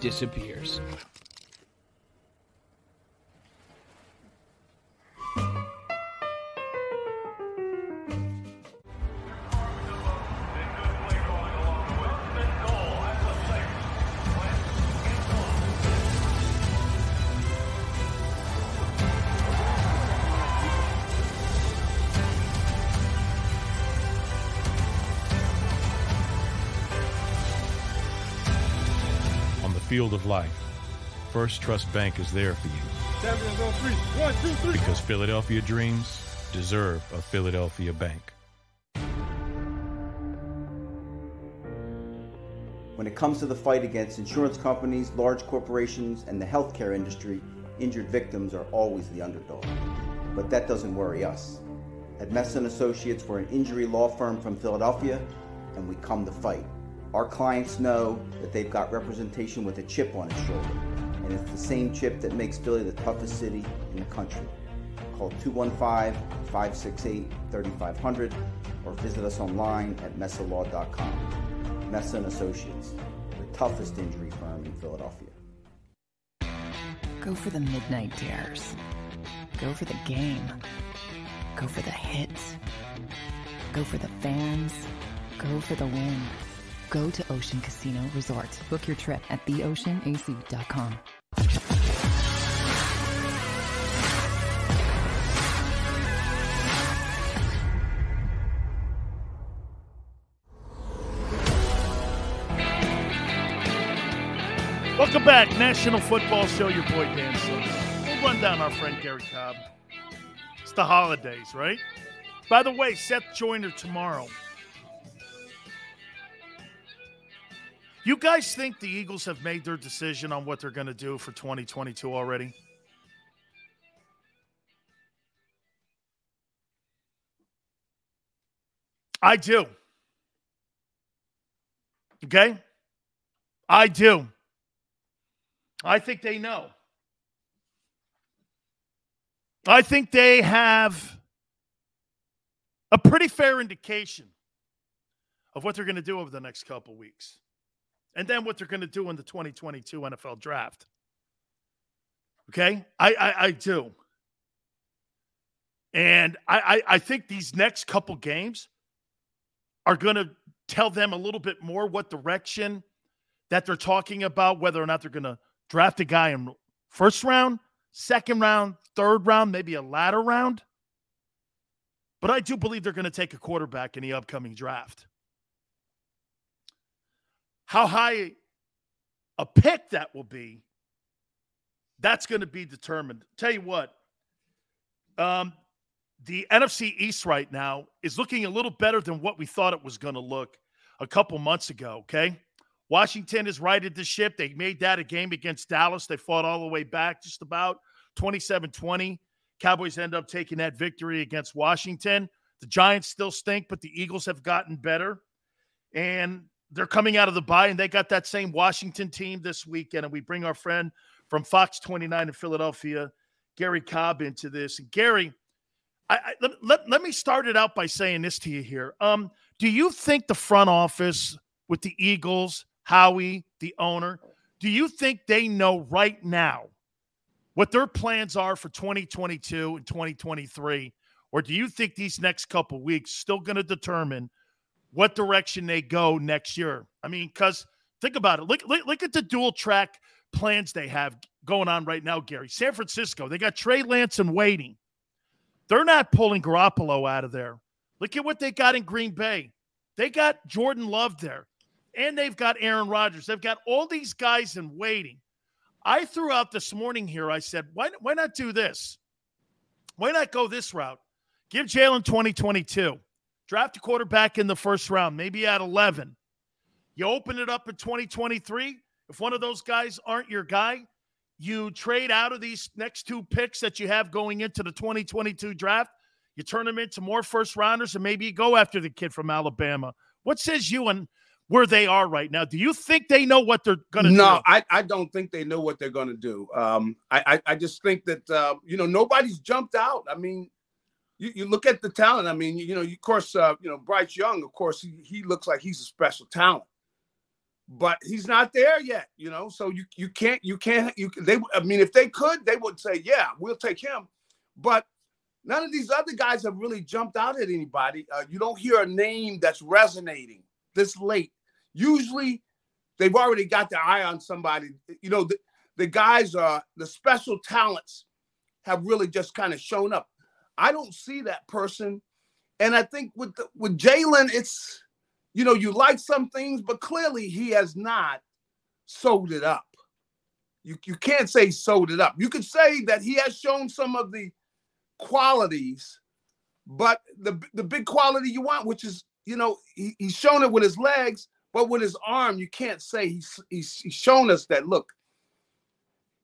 disappears. Field of life, First Trust Bank is there for you. Because Philadelphia dreams deserve a Philadelphia bank. When it comes to the fight against insurance companies, large corporations, and the healthcare industry, injured victims are always the underdog. But that doesn't worry us. At Messa and Associates, we're an injury law firm from Philadelphia, and we come to fight. Our clients know that they've got representation with a chip on its shoulder, and it's the same chip that makes Philly the toughest city in the country. Call 215-568-3500 or visit us online at messalaw.com. Messa and Associates, the toughest injury firm in Philadelphia. Go for the midnight dares. Go for the game. Go for the hits. Go for the fans. Go for the win. Go to Ocean Casino Resort. Book your trip at theoceanac.com. Welcome back, National Football Show. Your boy Dan. We'll run down our friend Garry Cobb. It's the holidays, right? By the way, Seth Joyner tomorrow. You guys think the Eagles have made their decision on what they're going to do for 2022 already? I do. Okay? I do. I think they know. I think they have a pretty fair indication of what they're going to do over the next couple weeks. And then what they're going to do in the 2022 NFL draft. Okay? I I, I do. And I, I I think these next couple games are going to tell them a little bit more what direction that they're talking about, whether or not they're going to draft a guy in first round, second round, third round, maybe a latter round. But I do believe they're going to take a quarterback in the upcoming draft. How high a pick that will be, that's going to be determined. Tell you what, um, the NFC East right now is looking a little better than what we thought it was going to look a couple months ago. Okay. Washington has righted the ship. They made that a game against Dallas. They fought all the way back, just about 27 20. Cowboys end up taking that victory against Washington. The Giants still stink, but the Eagles have gotten better. And they're coming out of the bye, and they got that same Washington team this weekend. And we bring our friend from Fox 29 in Philadelphia, Garry Cobb, into this. And Garry, I, I, let, let, let me start it out by saying this to you here. Um, do you think the front office with the Eagles, Howie, the owner, do you think they know right now what their plans are for 2022 and 2023? Or do you think these next couple weeks still going to determine what direction they go next year? I mean, because think about it. Look, look, look at the dual track plans they have going on right now, Garry. San Francisco, they got Trey Lance and waiting. They're not pulling Garoppolo out of there. Look at what they got in Green Bay. They got Jordan Love there, and they've got Aaron Rodgers. They've got all these guys in waiting. I threw out this morning here. I said, why, why not do this? Why not go this route? Give Jalen 2022. Draft a quarterback in the first round, maybe at 11. You open it up in 2023. If one of those guys aren't your guy, you trade out of these next two picks that you have going into the 2022 draft. You turn them into more first rounders, and maybe you go after the kid from Alabama. What says you and where they are right now? Do you think they know what they're going to no, do? No, I, I don't think they know what they're going to do. Um, I, I, I just think that uh, you know nobody's jumped out. I mean, you, you look at the talent. I mean, you, you know, of course, uh, you know Bryce Young. Of course, he, he looks like he's a special talent but he's not there yet, you know. So you you can't you can't you they I mean if they could they would say yeah we'll take him, but none of these other guys have really jumped out at anybody. Uh, you don't hear a name that's resonating this late. Usually, they've already got their eye on somebody. You know the, the guys are the special talents have really just kind of shown up. I don't see that person, and I think with the, with Jalen it's you know, you like some things, but clearly he has not sold it up. You, you can't say sold it up. You could say that he has shown some of the qualities, but the the big quality you want, which is, you know, he, he's shown it with his legs, but with his arm, you can't say he's, he's he's shown us that look,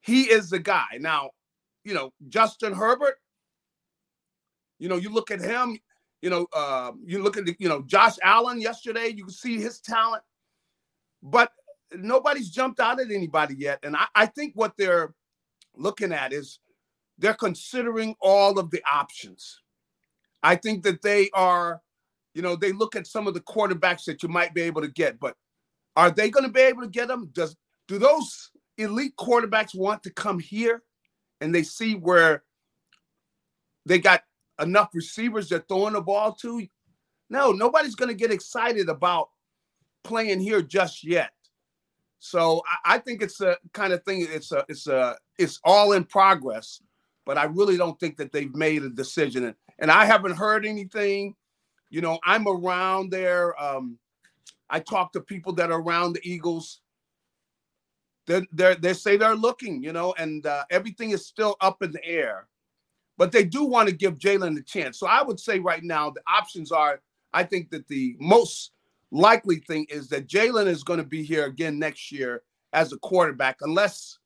he is the guy. Now, you know, Justin Herbert, you know, you look at him, you know, uh, you look at the, you know Josh Allen yesterday. You can see his talent, but nobody's jumped out at anybody yet. And I, I think what they're looking at is they're considering all of the options. I think that they are, you know, they look at some of the quarterbacks that you might be able to get, but are they going to be able to get them? Does do those elite quarterbacks want to come here? and they see where they got enough receivers they're throwing the ball to, no, nobody's going to get excited about playing here just yet. So I, I, think it's a kind of thing. It's a it's a it's all in progress, but I really don't think that they've made a decision. And, and I haven't heard anything. You know, I'm around there. Um, I talk to people that are around the Eagles. They they say they're looking, you know, and uh, everything is still up in the air, but they do want to give Jalen a chance. So I would say right now the options are. I think that the most likely thing is that Jalen is going to be here again next year as a quarterback, unless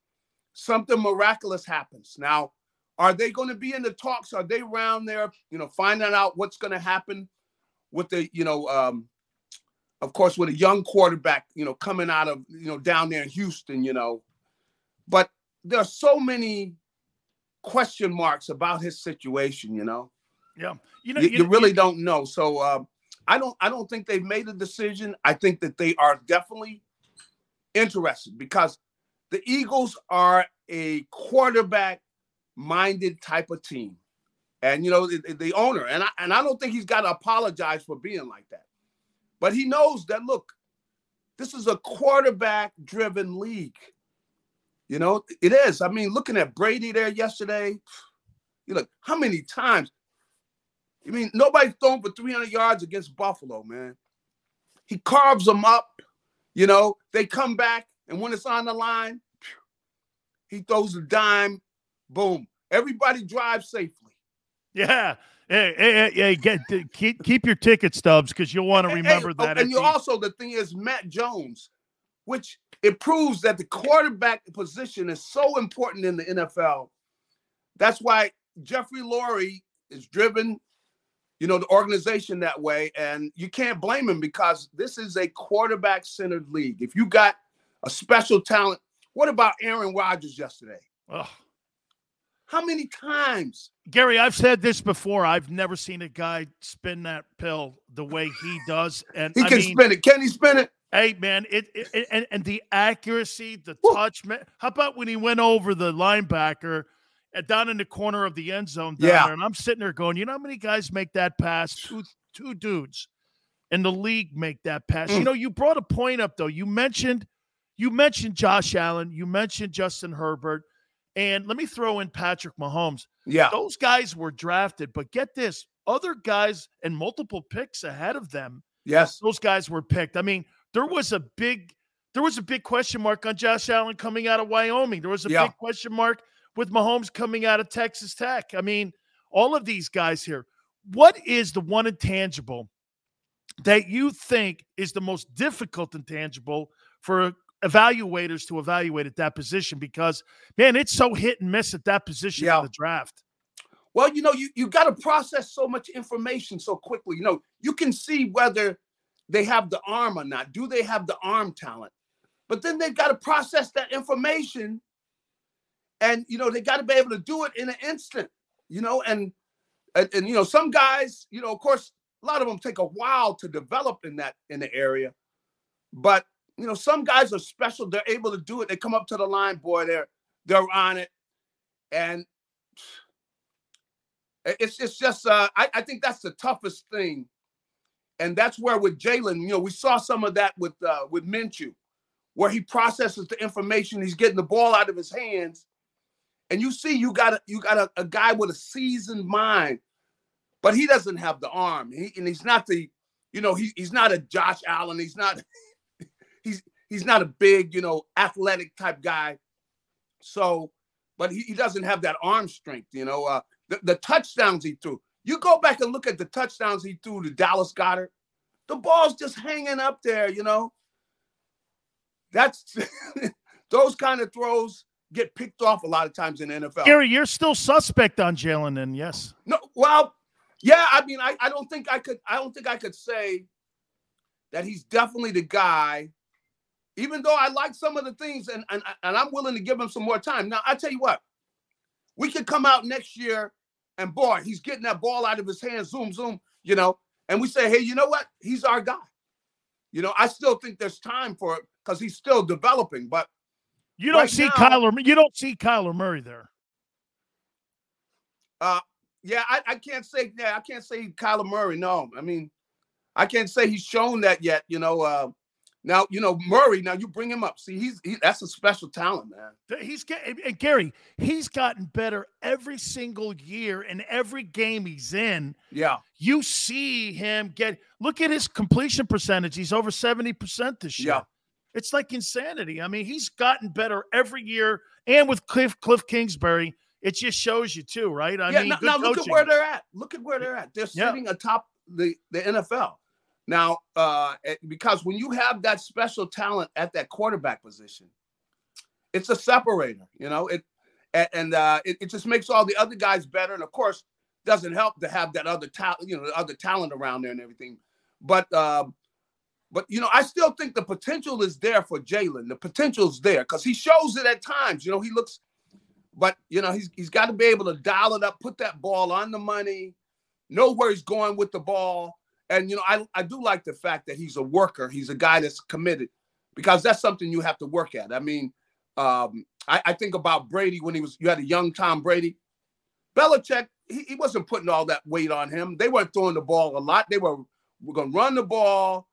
something miraculous happens. Now, are they going to be in the talks? Are they around there, you know, finding out what's going to happen with the, you know, um, of course, with a young quarterback, you know, coming out of, you know, down there in Houston, you know. But there are so many question marks about his situation, you know. Yeah. You know, you, you, you really you, don't know. So, uh, I don't I don't think they've made a decision. I think that they are definitely interested because the Eagles are a quarterback minded type of team. And you know the, the owner and I and I don't think he's got to apologize for being like that. But he knows that look, this is a quarterback driven league. You know, it is. I mean, looking at Brady there yesterday, you look how many times I mean, nobody's thrown for 300 yards against Buffalo, man. He carves them up. You know, they come back, and when it's on the line, he throws a dime. Boom. Everybody drives safely. Yeah. Hey, hey, hey, get keep keep your ticket stubs because you'll want to remember hey, that. And you also the thing is Mac Jones, which it proves that the quarterback position is so important in the NFL. That's why Jeffrey Lurie is driven you know, the organization that way. And you can't blame him because this is a quarterback centered league. If you got a special talent, what about Aaron Rodgers yesterday? Ugh. How many times? Garry, I've said this before. I've never seen a guy spin that pill the way he does. And he I can mean, spin it. Can he spin it? Hey man, it, it, and, and the accuracy, the Woo. touch. Man, how about when he went over the linebacker down in the corner of the end zone down yeah. there, and I'm sitting there going, you know how many guys make that pass? Two two dudes in the league make that pass. Mm. You know, you brought a point up though. You mentioned you mentioned Josh Allen, you mentioned Justin Herbert, and let me throw in Patrick Mahomes. Yeah, those guys were drafted, but get this: other guys and multiple picks ahead of them. Yes, those guys were picked. I mean, there was a big there was a big question mark on Josh Allen coming out of Wyoming. There was a yeah. big question mark with Mahomes coming out of Texas Tech. I mean, all of these guys here. What is the one intangible that you think is the most difficult intangible for evaluators to evaluate at that position? Because man, it's so hit and miss at that position yeah. in the draft. Well, you know, you, you got to process so much information so quickly. You know, you can see whether they have the arm or not. Do they have the arm talent? But then they've got to process that information and you know they got to be able to do it in an instant you know and, and and you know some guys you know of course a lot of them take a while to develop in that in the area but you know some guys are special they're able to do it they come up to the line boy they're they're on it and it's it's just uh I, I think that's the toughest thing and that's where with Jalen, you know, we saw some of that with uh, with Minshew, where he processes the information, he's getting the ball out of his hands, and you see you got a, you got a, a guy with a seasoned mind, but he doesn't have the arm. He, and he's not the, you know, he, he's not a Josh Allen. He's not, he's he's not a big, you know, athletic type guy. So, but he, he doesn't have that arm strength. You know, uh, the, the touchdowns he threw. You go back and look at the touchdowns he threw to Dallas Goedert. The ball's just hanging up there. You know, that's those kind of throws get picked off a lot of times in the NFL. Garry, you're still suspect on Jalen, then yes. No, well, yeah. I mean, I, I don't think I could. I don't think I could say that he's definitely the guy. Even though I like some of the things, and and and I'm willing to give him some more time. Now, I tell you what, we could come out next year, and boy, he's getting that ball out of his hands, zoom, zoom, you know, and we say, hey, you know what? He's our guy. You know, I still think there's time for it because he's still developing, but you don't right see now, Kyler. You don't see Kyler Murray there. Uh, yeah, I, I can't say. Yeah, I can't say Kyler Murray. No, I mean, I can't say he's shown that yet. You know, uh, now you know Murray. Now you bring him up. See, he's he, that's a special talent, man. He's getting and Garry. He's gotten better every single year in every game he's in. Yeah, you see him get. Look at his completion percentage. He's over seventy percent this year. Yeah. It's like insanity. I mean, he's gotten better every year, and with Cliff Cliff Kingsbury, it just shows you too, right? I yeah, mean, now, now look at where they're at. Look at where they're at. They're Yeah. sitting atop the the NFL. Now, uh, because when you have that special talent at that quarterback position, it's a separator. You know it, and uh, it, it just makes all the other guys better. And of course, doesn't help to have that other talent, you know, the other talent around there and everything. But um, but you know, I still think the potential is there for Jalen. The potential is there because he shows it at times. You know, he looks, but you know, he's he's got to be able to dial it up, put that ball on the money, know where he's going with the ball. And you know, I, I do like the fact that he's a worker. He's a guy that's committed because that's something you have to work at. I mean, um, I, I think about Brady when he was you had a young Tom Brady. Belichick, he, he wasn't putting all that weight on him. They weren't throwing the ball a lot. They were we're gonna run the ball,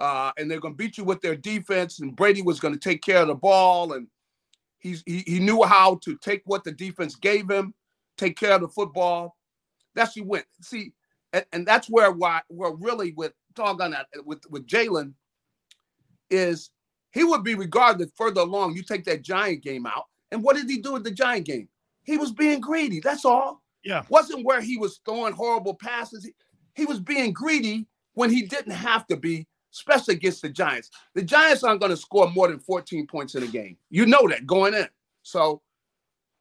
uh, and they're gonna beat you with their defense. And Brady was gonna take care of the ball, and he's he, he knew how to take what the defense gave him, take care of the football. That's he went. See, and, and that's where why where really with talk on that uh, with with Jalen is he would be regarded further along. You take that Giant game out, and what did he do at the Giant game? He was being greedy. That's all. Yeah. Wasn't where he was throwing horrible passes. He, he was being greedy when he didn't have to be, especially against the Giants. The Giants aren't going to score more than 14 points in a game. You know that going in. So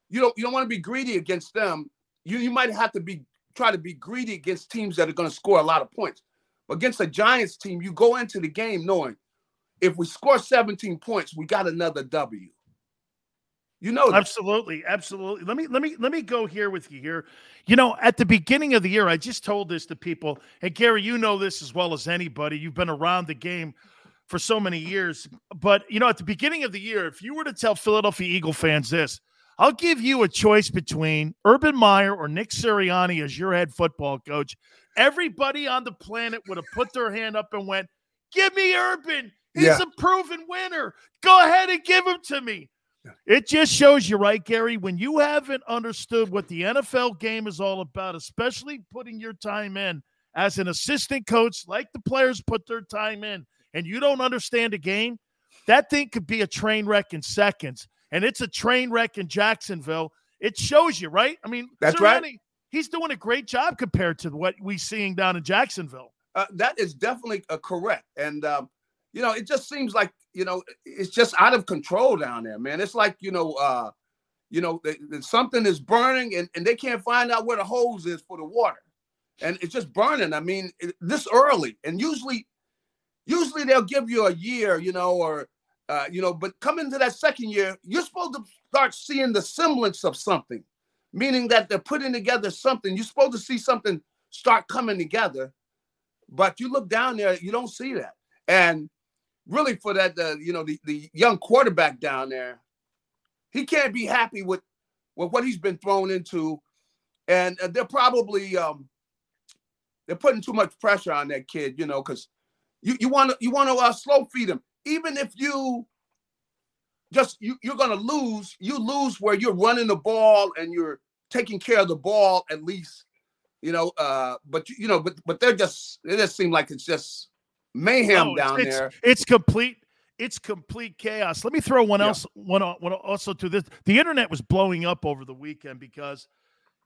you don't you don't want to be greedy against them. You you might have to be try to be greedy against teams that are going to score a lot of points. Against the Giants team, you go into the game knowing if we score 17 points, we got another W. You know that. Absolutely, absolutely. Let me let me let me go here with you here. You know, at the beginning of the year, I just told this to people, and Garry, you know this as well as anybody. You've been around the game for so many years. But you know, at the beginning of the year, if you were to tell Philadelphia Eagle fans this, I'll give you a choice between Urban Meyer or Nick Sirianni as your head football coach. Everybody on the planet would have put their hand up and went, "Give me Urban. He's Yeah. a proven winner. Go ahead and give him to me." It just shows you, right, Garry, when you haven't understood what the NFL game is all about, especially putting your time in as an assistant coach, like the players put their time in, and you don't understand a game, that thing could be a train wreck in seconds. And it's a train wreck in Jacksonville. It shows you, right? I mean, That's right. He's doing a great job compared to what we're seeing down in Jacksonville. Uh, that is definitely uh, correct. And, um, you know, it just seems like, you know, it's just out of control down there, man. It's like, you know, uh, you know, th- th- something is burning and, and they can't find out where the hose is for the water. And it's just burning. I mean, it, this early. And usually, usually they'll give you a year, you know, or, uh, you know, but coming to that second year, you're supposed to start seeing the semblance of something, meaning that they're putting together something. You're supposed to see something start coming together. But you look down there, you don't see that. And really, for that, uh, you know, the, the young quarterback down there, he can't be happy with with what he's been thrown into, and uh, they're probably um, they're putting too much pressure on that kid, you know, because you you want to you want to uh, slow feed him, even if you just you you're gonna lose, you lose where you're running the ball and you're taking care of the ball at least, you know. Uh, but you- know, but but they're just it just seem like it's just mayhem Oh, down it's, there. It's complete. It's complete chaos. Let me throw one Yeah. else. One, o- one also to this. The internet was blowing up over the weekend because,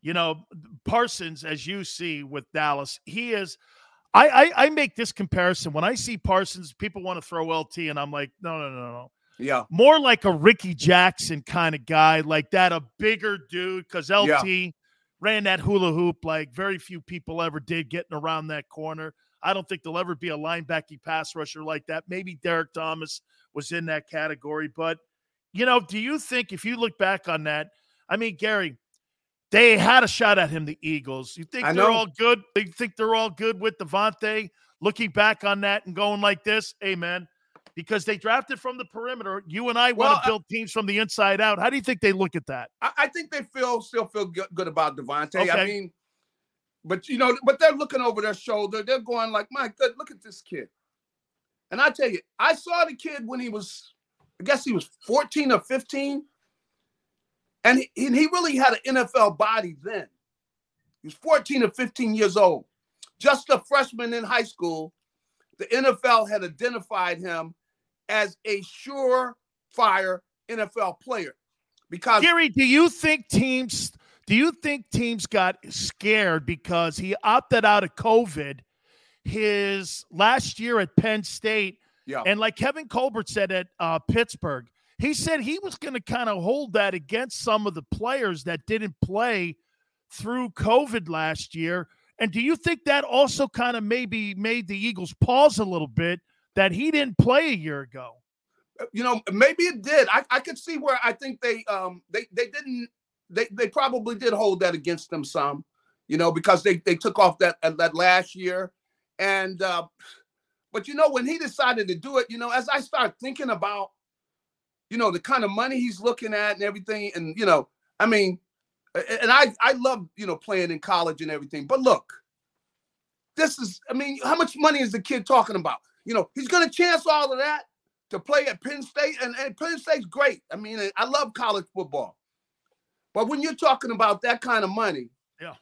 you know, Parsons, as you see with Dallas, he is. I, I I make this comparison when I see Parsons. People want to throw LT, and I'm like, no, no, no, no. Yeah. More like a Rickey Jackson kind of guy, like that, a bigger dude, because LT ran that hula hoop like very few people ever did getting around that corner. I don't think there'll ever be a linebacking pass rusher like that. Maybe Derrick Thomas was in that category. But, you know, do you think if you look back on that, I mean, Garry, they had a shot at him, the Eagles. You think I they're know. all good? They think they're all good with DeVonta looking back on that and going like this? Man, because they drafted from the perimeter. You and I Well, want to build teams from the inside out. How do you think they look at that? I, I think they feel still feel good, good about DeVonta. I mean, but you know, but they're looking over their shoulder. They're going like, my good, look at this kid. And I tell you, I saw the kid when he was, I guess he was 14 or 15. And he, and he really had an NFL body then. He was 14 or 15 years old. Just a freshman in high school, the NFL had identified him as a surefire NFL player. Because Garry, do you think teams do you think teams got scared because he opted out of COVID his last year at Penn State? Yeah. And like Kevin Colbert said at uh, Pittsburgh, he said he was going to kind of hold that against some of the players that didn't play through COVID last year. And do you think that also kind of maybe made the Eagles pause a little bit that he didn't play a year ago? you know maybe it did I, I could see where i think they um they they didn't they they probably did hold that against them some you know because they they took off that uh, that last year and uh but you know when he decided to do it you know as i start thinking about you know the kind of money he's looking at and everything and you know i mean and i i love you know playing in college and everything but look this is i mean how much money is the kid talking about you know he's gonna chance all of that to play at Penn State, and, and Penn State's great. I mean, I love college football. But when you're talking about that kind of money, Yeah.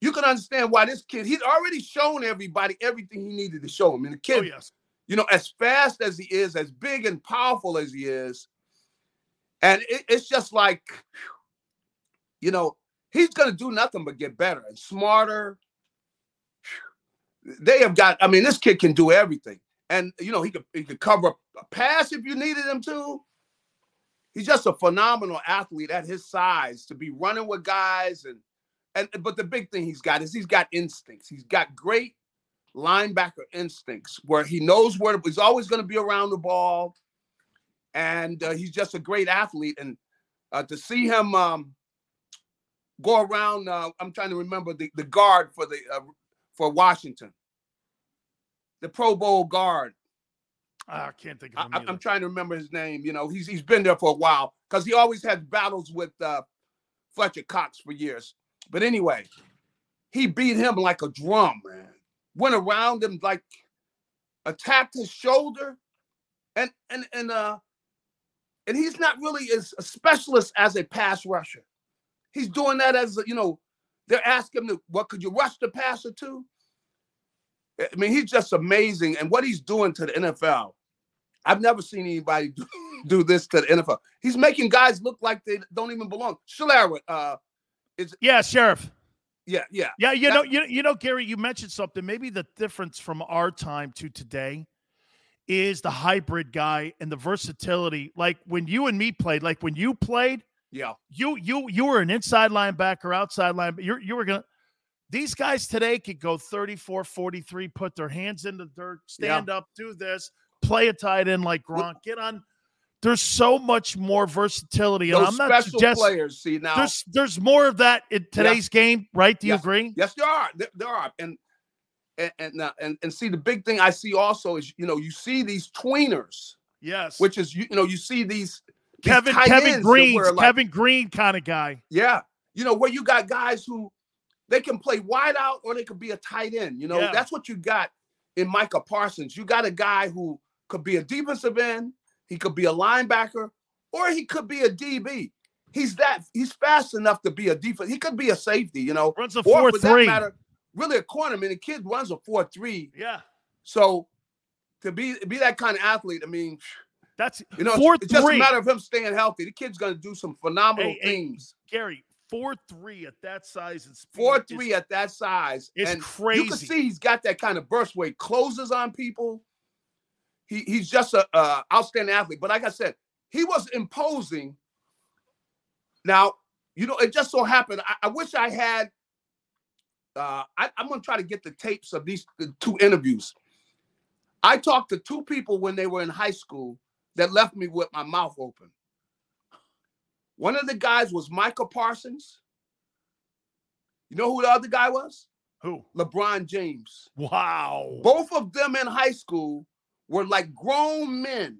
you can understand why this kid, he's already shown everybody everything he needed to show him. And the kid, Oh yes. You know, as fast as he is, as big and powerful as he is, and it- it's just like, you know, he's gonna do nothing but get better and smarter. They have got, I mean, this kid can do everything. And you know, he could he could cover a pass if you needed him to. He's just a phenomenal athlete at his size to be running with guys and and but the big thing he's got is he's got instincts. He's got great linebacker instincts where he knows where he's always going to be around the ball, and uh, he's just a great athlete. And uh, to see him um, go around, uh, I'm trying to remember the, the guard for the uh, for Washington, the Pro Bowl guard. I can't think of him. I-. I'm trying to remember his name. You know, he's he's been there for a while because he always had battles with uh, Fletcher Cox for years. But anyway, he beat him like a drum, man. Went around him like attacked his shoulder, and and and uh, and he's not really as a specialist as a pass rusher. He's doing that as you know, they're asking him, what could you rush the passer to? I mean, he's just amazing, and what he's doing to the NFL. I've never seen anybody do, do this to the NFL. He's making guys look like they don't even belong. Schlereth, uh, is Yeah, Scherff. Yeah, yeah, Yeah, you That- know, you, you know, Garry, you mentioned something. Maybe the difference from our time to today is the hybrid guy and the versatility. Like when you and me played, like when you played, yeah. you you you were an inside linebacker, outside linebacker. You you were gonna. These guys today could go 34, 43, put their hands in the dirt, stand up, do this, play a tight end like Gronk, get on. There's so much more versality, and Those I'm not special players. See now, there's there's more of that in today's game, right? Do you Yes. agree? Yes, there are. There, there are. And and and, uh, and and see the big thing I see also is you know you see these tweeners, Yes. which is you, you know you see these, these Kevin Kevin Greene, like- Kevin Greene kind of guy. Yeah, you know where you got guys who they can play wide out or they could be a tight end. You know Yeah. that's what you got in Micah Parsons. You got a guy who could be a defensive end, he could be a linebacker, or he could be a DB. He's that he's fast enough to be a defense. He could be a safety. You know, Runs a or four that three. matter, really a corner. I mean, the kid runs a four three. Yeah, So to be be that kind of athlete, I mean, that's you know, four it's, it's just a matter of him staying healthy. The kid's going to do some phenomenal Hey, hey, things. Garry, four three at that size and speed. Four three at that size. it's and You can see he's got that kind of burst where he closes on people. He he's just a uh, outstanding athlete. But like I said, he was imposing. Now, you know, it just so happened. I, I wish I had. Uh, I, I'm gonna try to get the tapes of these two interviews. I talked to two people when they were in high school that left me with my mouth open. One of the guys was Michael Parsons. You know who the other guy was? Who? LeBron James. Wow. Both of them in high school were like grown men.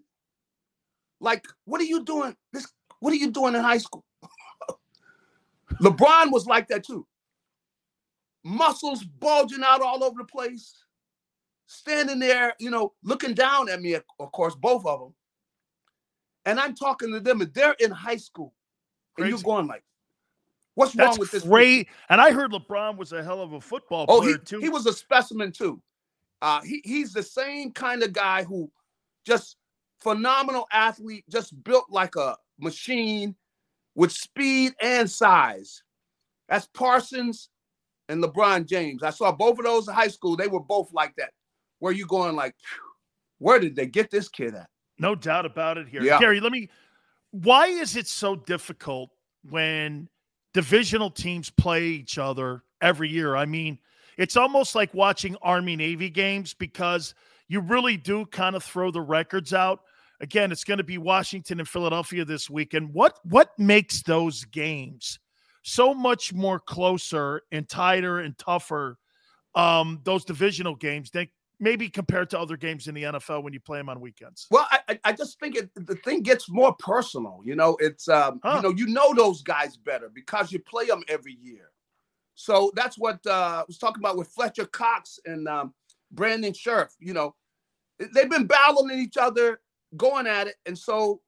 Like, what are you doing? This what are you doing in high school? LeBron was like that too. Muscles bulging out all over the place, standing there, you know, looking down at me, of course, both of them. And I'm talking to them, and they're in high school. And you're going like, what's That's wrong with this? great. And I heard LeBron was a hell of a football Oh, player he, too. he was a specimen too. Uh, he, he's the same kind of guy who just phenomenal athlete, just built like a machine with speed and size. That's Parsons and LeBron James. I saw both of those in high school. They were both like that. Where you going like, where did they get this kid at? No doubt about it here. Yeah. Garry, let me why is it so difficult when divisional teams play each other every year? I mean, it's almost like watching Army Navy games because you really do kind of throw the records out. Again, it's going to be Washington and Philadelphia this weekend. What what makes those games so much more closer and tighter and tougher? Um, those divisional games, they maybe compared to other games in the NFL when you play them on weekends. Well, I, I- I just think it, the thing gets more personal. You know, it's um, Huh. you know, you know those guys better because you play them every year. So that's what uh, I was talking about with Fletcher Cox and um, Brandon Scherff. You know, they've been battling each other, going at it, and so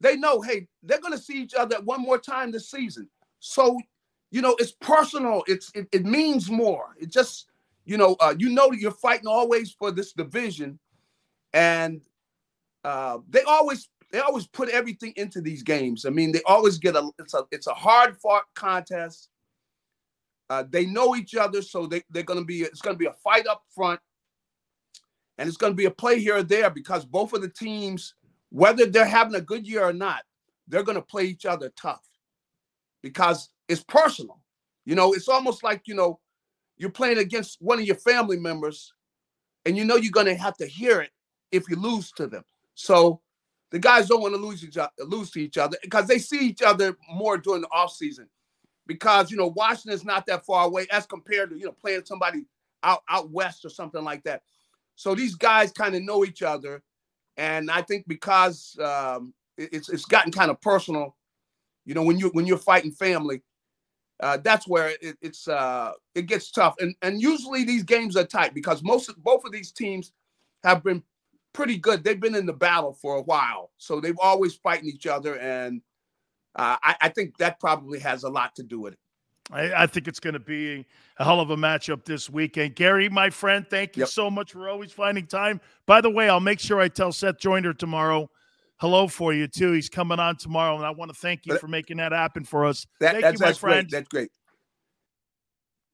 they know, hey, they're going to see each other one more time this season. So, you know, it's personal. It's it, it means more. It just, you know, uh, you know that you're fighting always for this division, and uh, they always they always put everything into these games. I mean, they always get a it's a it's a hard fought contest. Uh, they know each other, so they, they're gonna be it's gonna be a fight up front, and it's gonna be a play here or there because both of the teams, whether they're having a good year or not, they're gonna play each other tough because it's personal. You know, it's almost like you know you're playing against one of your family members, and you know you're gonna have to hear it if you lose to them. So the guys don't want to lose each other, lose to each other because they see each other more during the offseason. Because you know Washington's not that far away as compared to you know playing somebody out out west or something like that. So these guys kind of know each other, and I think because um, it- it's it's gotten kind of personal, you know, when you when you're fighting family, uh, that's where it, it's uh, it gets tough. And and usually these games are tight because most of, both of these teams have been pretty good. They've been in the battle for a while, so they've always fighting each other, and uh, I, I think that probably has a lot to do with it. I, I think it's going to be a hell of a matchup this weekend. Garry, my friend, thank you Yep. so much for always finding time. By the way, I'll make sure I tell Seth Joyner tomorrow hello for you too. He's coming on tomorrow, and I want to thank you for making that happen for us. That, thank that's you, my that's great. friend. That's great.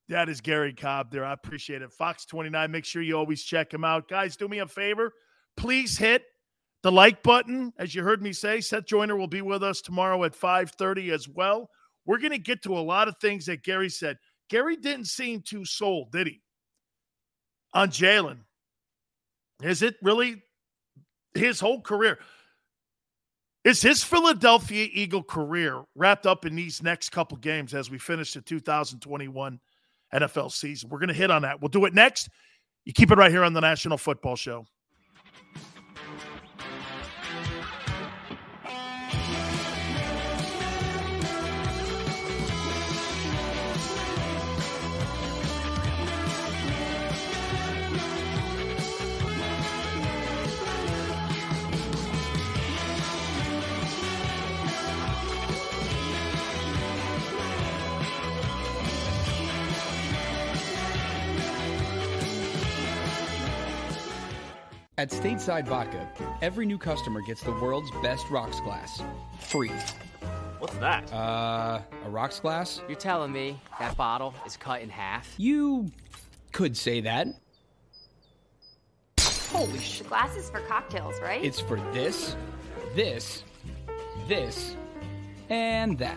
That is Garry Cobb there. I appreciate it. Fox 29, make sure you always check him out. Guys, do me a favor. Please hit the like button. As you heard me say, Seth Joyner will be with us tomorrow at 5:30 as well. We're going to get to a lot of things that Garry said. Garry didn't seem too sold, did he? On Jalen. Is it really his whole career? Is his Philadelphia Eagle career wrapped up in these next couple games as we finish the 2021 NFL season? We're going to hit on that. We'll do it next. You keep it right here on the National Football Show. At Stateside Vodka, every new customer gets the world's best rocks glass. Free. What's that? Uh, a rocks glass? You're telling me that bottle is cut in half? You could say that. Holy sh! Glasses for cocktails, right? It's for this, this, this, and that.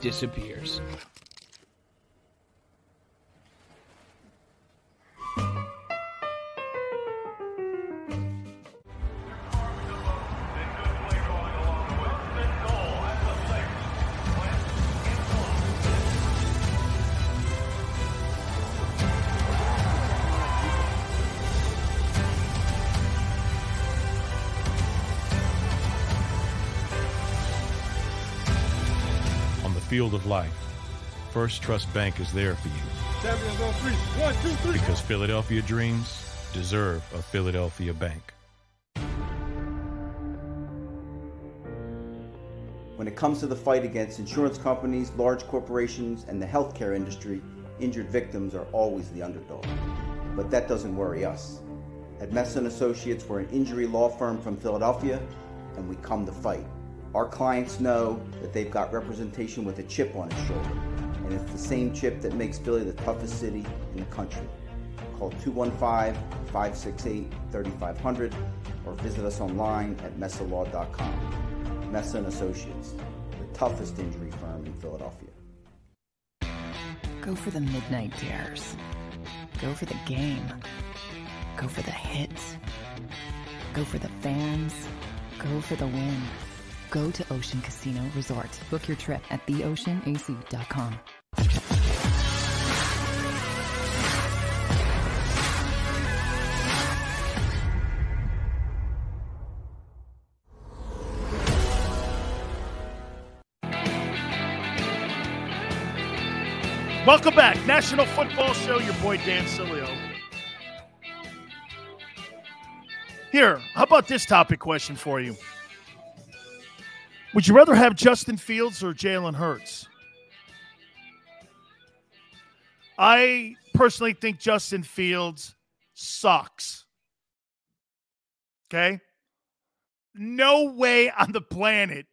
disappears. Field of life, First Trust Bank is there for you. Champions on three. One, two, three. Because Philadelphia dreams deserve a Philadelphia bank. When it comes to the fight against insurance companies, large corporations, and the healthcare industry, injured victims are always the underdog. But that doesn't worry us. At Messa Associates, we're an injury law firm from Philadelphia, and we come to fight. Our clients know that they've got representation with a chip on its shoulder, and it's the same chip that makes Philly the toughest city in the country. Call 215-568-3500 or visit us online at messalaw.com. Messa and Associates, the toughest injury firm in Philadelphia. Go for the midnight dares. Go for the game. Go for the hits. Go for the fans. Go for the win. Go to Ocean Casino Resort. Book your trip at theoceanac.com. Welcome back. National Football Show, your boy Dan Sileo. Here, how about this topic question for you? Would you rather have Justin Fields or Jalen Hurts? I personally think Justin Fields sucks. Okay? No way on the planet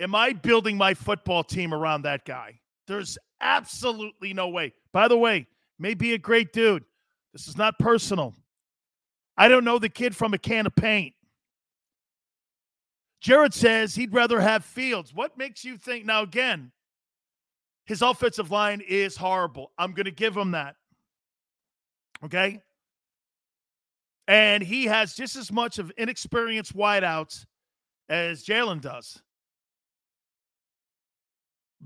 am I building my football team around that guy. There's absolutely no way. By the way, may be a great dude. This is not personal. I don't know the kid from a can of paint. Jared says he'd rather have Fields. What makes you think? Now, again, his offensive line is horrible. I'm going to give him that. Okay. And he has just as much of inexperienced wideouts as Jalen does.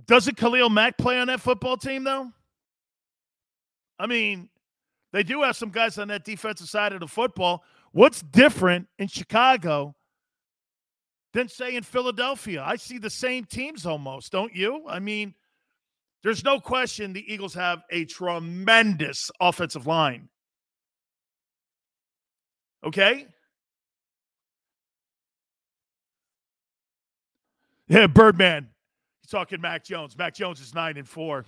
Doesn't Khalil Mack play on that football team, though? I mean, they do have some guys on that defensive side of the football. What's different in Chicago than, say, in Philadelphia? I see the same teams almost, don't you? I mean, there's no question the Eagles have a tremendous offensive line. Okay? Yeah, Birdman. He's talking Mac Jones. Mac Jones is nine and four.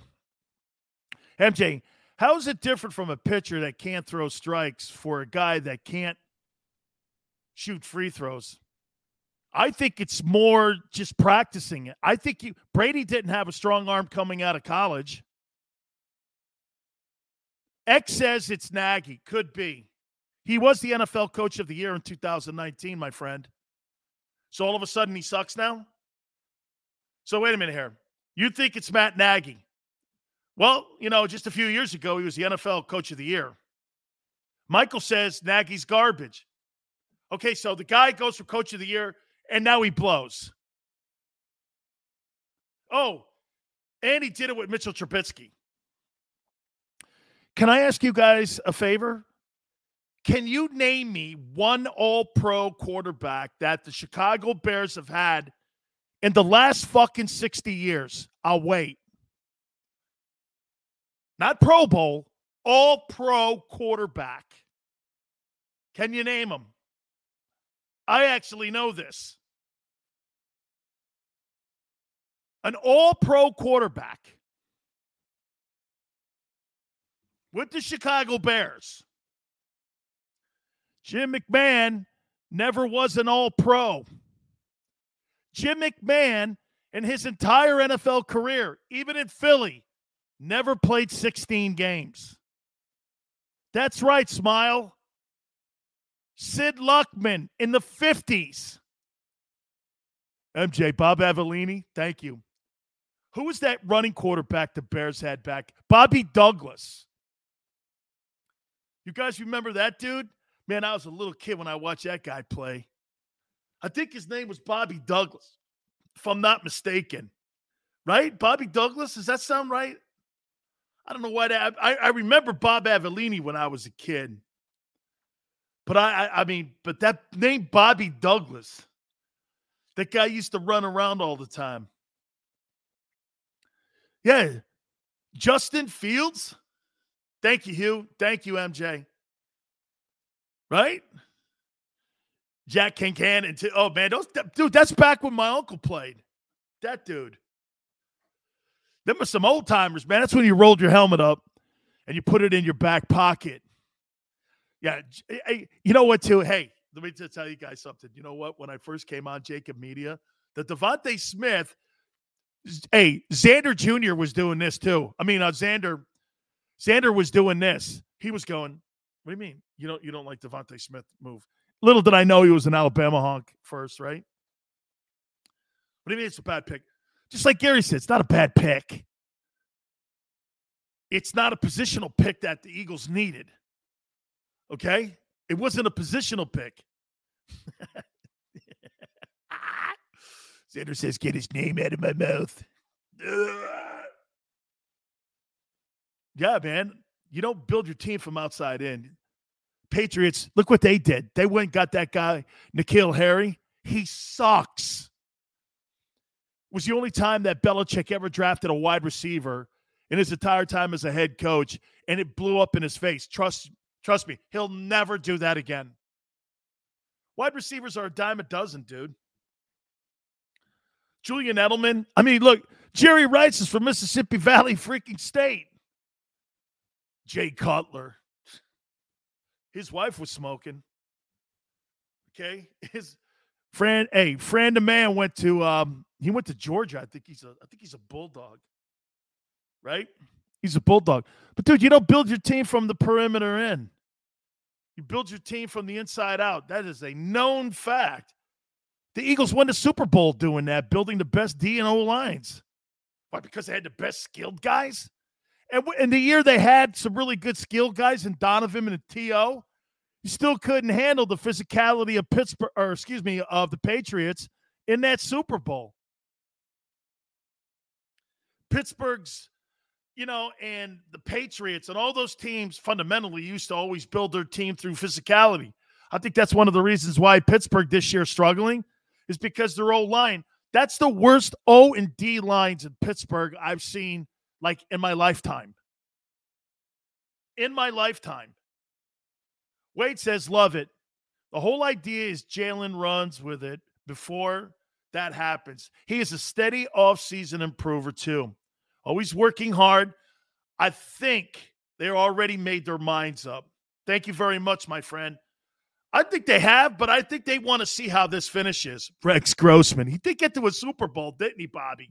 MJ, how is it different from a pitcher that can't throw strikes for a guy that can't shoot free throws? I think it's more just practicing it. I think you Brady didn't have a strong arm coming out of college. X says it's Nagy. Could be. He was the NFL coach of the year in 2019, my friend. So all of a sudden he sucks now? So wait a minute here. You think it's Matt Nagy? Well, you know, just a few years ago, he was the NFL coach of the year. Michael says Nagy's garbage. Okay, so the guy goes for coach of the year and now he blows. Oh, and he did it with Mitchell Trubisky. Can I ask you guys a favor? Can you name me one all pro quarterback that the Chicago Bears have had in the last fucking 60 years? I'll wait. Not Pro Bowl, all pro quarterback. Can you name them? I actually know this. An all pro quarterback with the Chicago Bears. Jim McMahon never was an all pro. Jim McMahon, in his entire NFL career, even in Philly, never played 16 games. That's right, smile. Sid Luckman in the 50s. MJ, Bob Avellini, thank you. Who was that running quarterback the Bears had back? Bobby Douglas. You guys remember that dude? Man, I was a little kid when I watched that guy play. I think his name was Bobby Douglas, if I'm not mistaken. Right? Bobby Douglas? Does that sound right? I don't know why that. I, I remember Bob Avellini when I was a kid. But I, I, I mean, but that name Bobby Douglas, that guy used to run around all the time. Yeah. Justin Fields. Thank you, Hugh. Thank you, MJ. Right? Jack Kincan and t- oh man, those dude, that's back when my uncle played. That dude. Them are some old timers, man. That's when you rolled your helmet up and you put it in your back pocket. Yeah, eh, eh, you know what? Too. Hey, let me just tell you guys something. You know what? When I first came on JAKIB Media, the DeVonta Smith. Hey, Xander Jr. was doing this too. I mean, uh, Xander, Xander was doing this. He was going. What do you mean? You don't you don't like DeVonta Smith move? Little did I know he was an Alabama honk first, right? What do you mean it's a bad pick? Just like Garry said, it's not a bad pick. It's not a positional pick that the Eagles needed. Okay? It wasn't a positional pick. Xander says, get his name out of my mouth. yeah, man. You don't build your team from outside in. Patriots, look what they did. They went and got that guy, N'Keal Harry. He sucks was the only time that Belichick ever drafted a wide receiver in his entire time as a head coach, and it blew up in his face. Trust, trust me, he'll never do that again. Wide receivers are a dime a dozen, dude. Julian Edelman. I mean, look, Jerry Rice is from Mississippi Valley freaking state. Jay Cutler. His wife was smoking. Okay. His Fran, hey, Fran the man went to um, he went to Georgia. I think he's a I think he's a bulldog. Right? He's a bulldog. But dude, you don't build your team from the perimeter in. You build your team from the inside out. That is a known fact. The Eagles won the Super Bowl doing that, building the best D and O lines. Why? Because they had the best skilled guys. And in the year they had some really good skilled guys in Donovan and T.O., you still couldn't handle the physicality of Pittsburgh, or excuse me, of the Patriots in that Super Bowl. Pittsburgh's, you know, and the Patriots and all those teams fundamentally used to always build their team through physicality. I think that's one of the reasons why Pittsburgh this year is struggling is because their old line. That's the worst O and D lines in Pittsburgh I've seen like in my lifetime. In my lifetime. Wade says, love it. The whole idea is Jalen runs with it before that happens. He is a steady offseason improver, too. Always working hard. I think they already made their minds up. Thank you very much, my friend. I think they have, but I think they want to see how this finishes. Rex Grossman. He did get to a Super Bowl, didn't he, Bobby?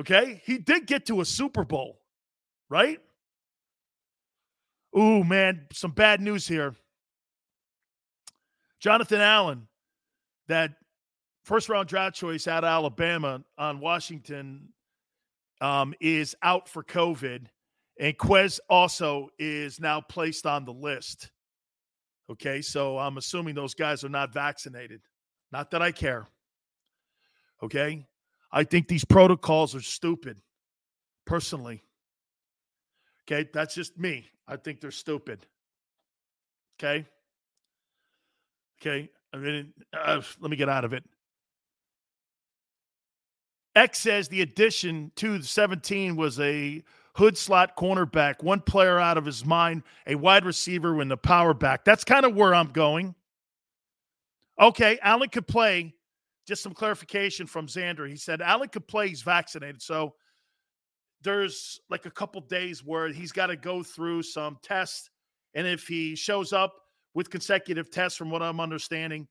Okay? He did get to a Super Bowl, right? Ooh, man, some bad news here. Jonathan Allen, that first round draft choice out of Alabama on Washington, um, is out for COVID. And Quez also is now placed on the list. Okay, so I'm assuming those guys are not vaccinated. Not that I care. Okay, I think these protocols are stupid, personally. Okay, that's just me. I think they're stupid. Okay. Okay. I mean, uh, let me get out of it. X says the addition to the 17 was a hood slot cornerback, one player out of his mind, a wide receiver in the power back. That's kind of where I'm going. Okay, Allen could play. Just some clarification from Xander. He said Allen could play. He's vaccinated. So there's like a couple days where he's got to go through some tests. And if he shows up with consecutive tests, from what I'm understanding,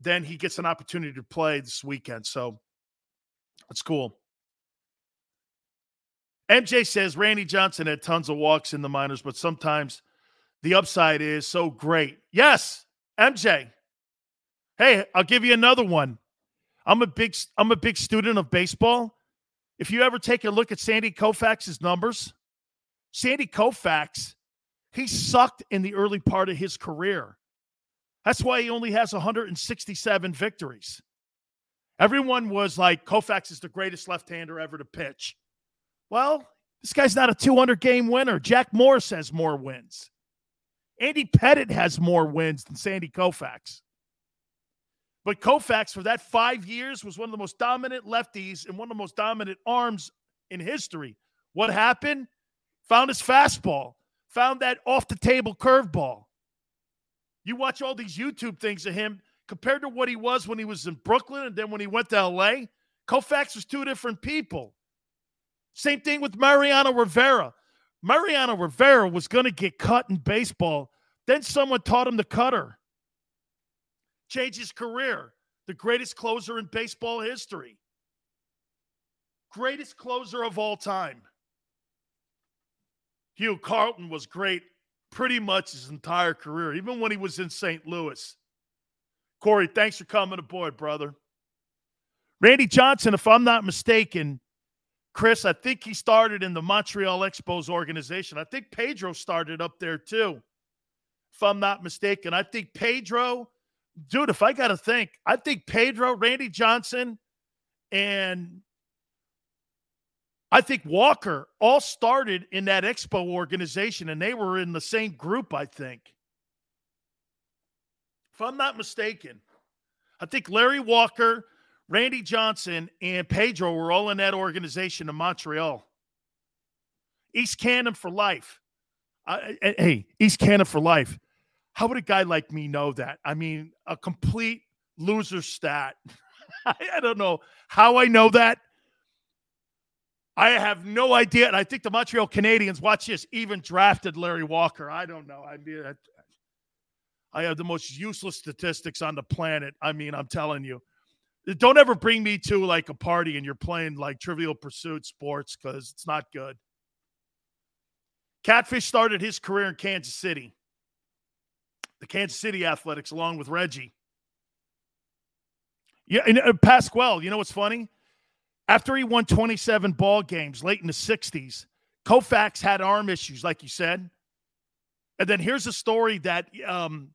then he gets an opportunity to play this weekend. So that's cool. MJ says Randy Johnson had tons of walks in the minors, but sometimes the upside is so great. Yes, MJ. Hey, I'll give you another one. I'm a big I'm a big student of baseball. If you ever take a look at Sandy Koufax's numbers, Sandy Koufax, he sucked in the early part of his career. That's why he only has 167 victories. Everyone was like, Koufax is the greatest left-hander ever to pitch. Well, this guy's not a 200 game winner. Jack Morris has more wins. Andy Pettitte has more wins than Sandy Koufax. But Koufax, for that five years, was one of the most dominant lefties and one of the most dominant arms in history. What happened? Found his fastball, found that off the table curveball. You watch all these YouTube things of him compared to what he was when he was in Brooklyn and then when he went to LA. Koufax was two different people. Same thing with Mariano Rivera. Mariano Rivera was going to get cut in baseball. Then someone taught him the cutter. Changed his career. The greatest closer in baseball history. Greatest closer of all time. Hugh Carlton was great pretty much his entire career, even when he was in St. Louis. Corey, thanks for coming aboard, brother. Randy Johnson, if I'm not mistaken, Chris, I think he started in the Montreal Expos organization. I think Pedro started up there too, if I'm not mistaken. I think Pedro, dude, if I got to think, I think Pedro, Randy Johnson, and I think Walker all started in that Expo organization and they were in the same group, I think. If I'm not mistaken, I think Larry Walker, Randy Johnson, and Pedro were all in that organization in Montreal. East Cannon for life. hey, East Cannon for life. How would a guy like me know that? I mean, a complete loser stat. I don't know how I know that. I have no idea. And I think the Montreal Canadiens, watch this, even drafted Larry Walker. I don't know. I mean, I have the most useless statistics on the planet. I mean, I'm telling you. Don't ever bring me to like a party and you're playing like Trivial Pursuit sports because it's not good. Catfish started his career in Kansas City, the Kansas City Athletics, along with Reggie. Yeah, and uh, Pasquale, you know what's funny? After he won 27 ball games late in the 60s, Koufax had arm issues, like you said. And then here's a story that um,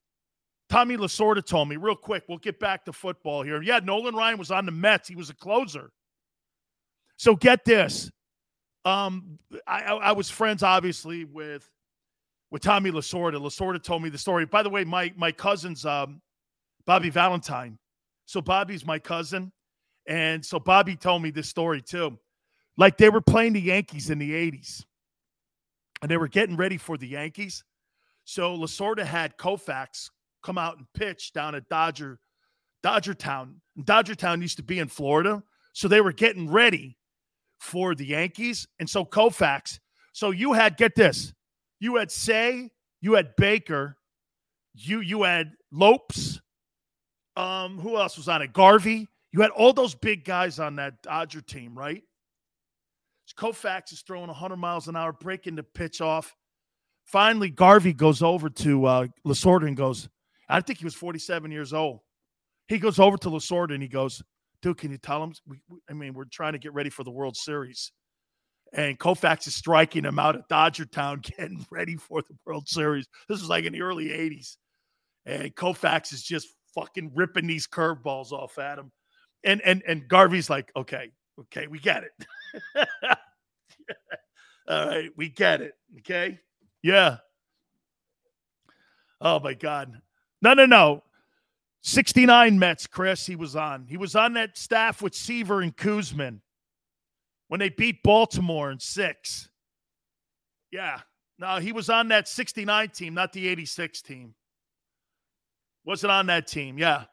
Tommy Lasorda told me real quick. We'll get back to football here. Yeah, Nolan Ryan was on the Mets. He was a closer. So get this. Um, I, I was friends, obviously, with with Tommy Lasorda. Lasorda told me the story. By the way, my my cousin's um, Bobby Valentine. So Bobby's my cousin. And so Bobby told me this story too. Like they were playing the Yankees in the 80s and they were getting ready for the Yankees. So Lasorda had Koufax come out and pitch down at Dodger, Dodger Town. Dodger Town used to be in Florida. So they were getting ready for the Yankees. And so Koufax, so you had, get this, you had Cey, you had Baker, you you had Lopes. Um, who else was on it? Garvey. You had all those big guys on that Dodger team, right? Koufax is throwing 100 miles an hour, breaking the pitch off. Finally, Garvey goes over to uh, Lasorda and goes, I think he was 47 years old. He goes over to Lasorda and he goes, dude, can you tell him? We, I mean, we're trying to get ready for the World Series. And Koufax is striking him out at Dodger Town, getting ready for the World Series. This was like in the early 80s. And Koufax is just fucking ripping these curveballs off at him and and and Garvey's like, okay, okay, we get it. All right, we get it. Okay, yeah. Oh my God, no, no, no. 69 Mets, Chris, he was on. He was on that staff with Seaver and Koosman when they beat Baltimore in six. Yeah. No, he was on that 69 team, not the 86 team. Wasn't on that team. Yeah.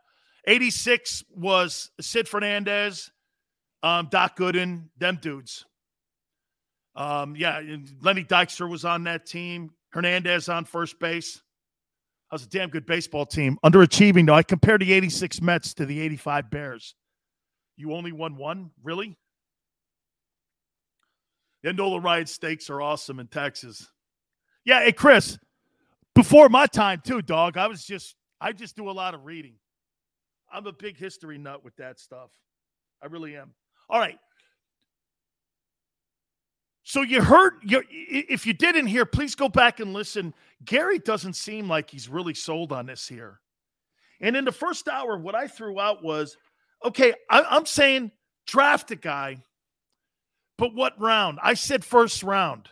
86 was Sid Fernandez, um, Doc Gooden, them dudes. Um, yeah, Lenny Dykstra was on that team. Hernandez on first base. That was a damn good baseball team. Underachieving, though. I compared the 86 Mets to the 85 Bears. You only won one? Really? The Nolan Ryan steaks are awesome in Texas. Yeah, hey, Chris, before my time too, dog. I was just I just do a lot of reading. I'm a big history nut with that stuff. I really am. All right. So you heard you if you didn't hear, please go back and listen. Garry doesn't seem like he's really sold on this here. And in the first hour, what I threw out was, okay, I, I'm saying draft a guy, but what round? I said first round.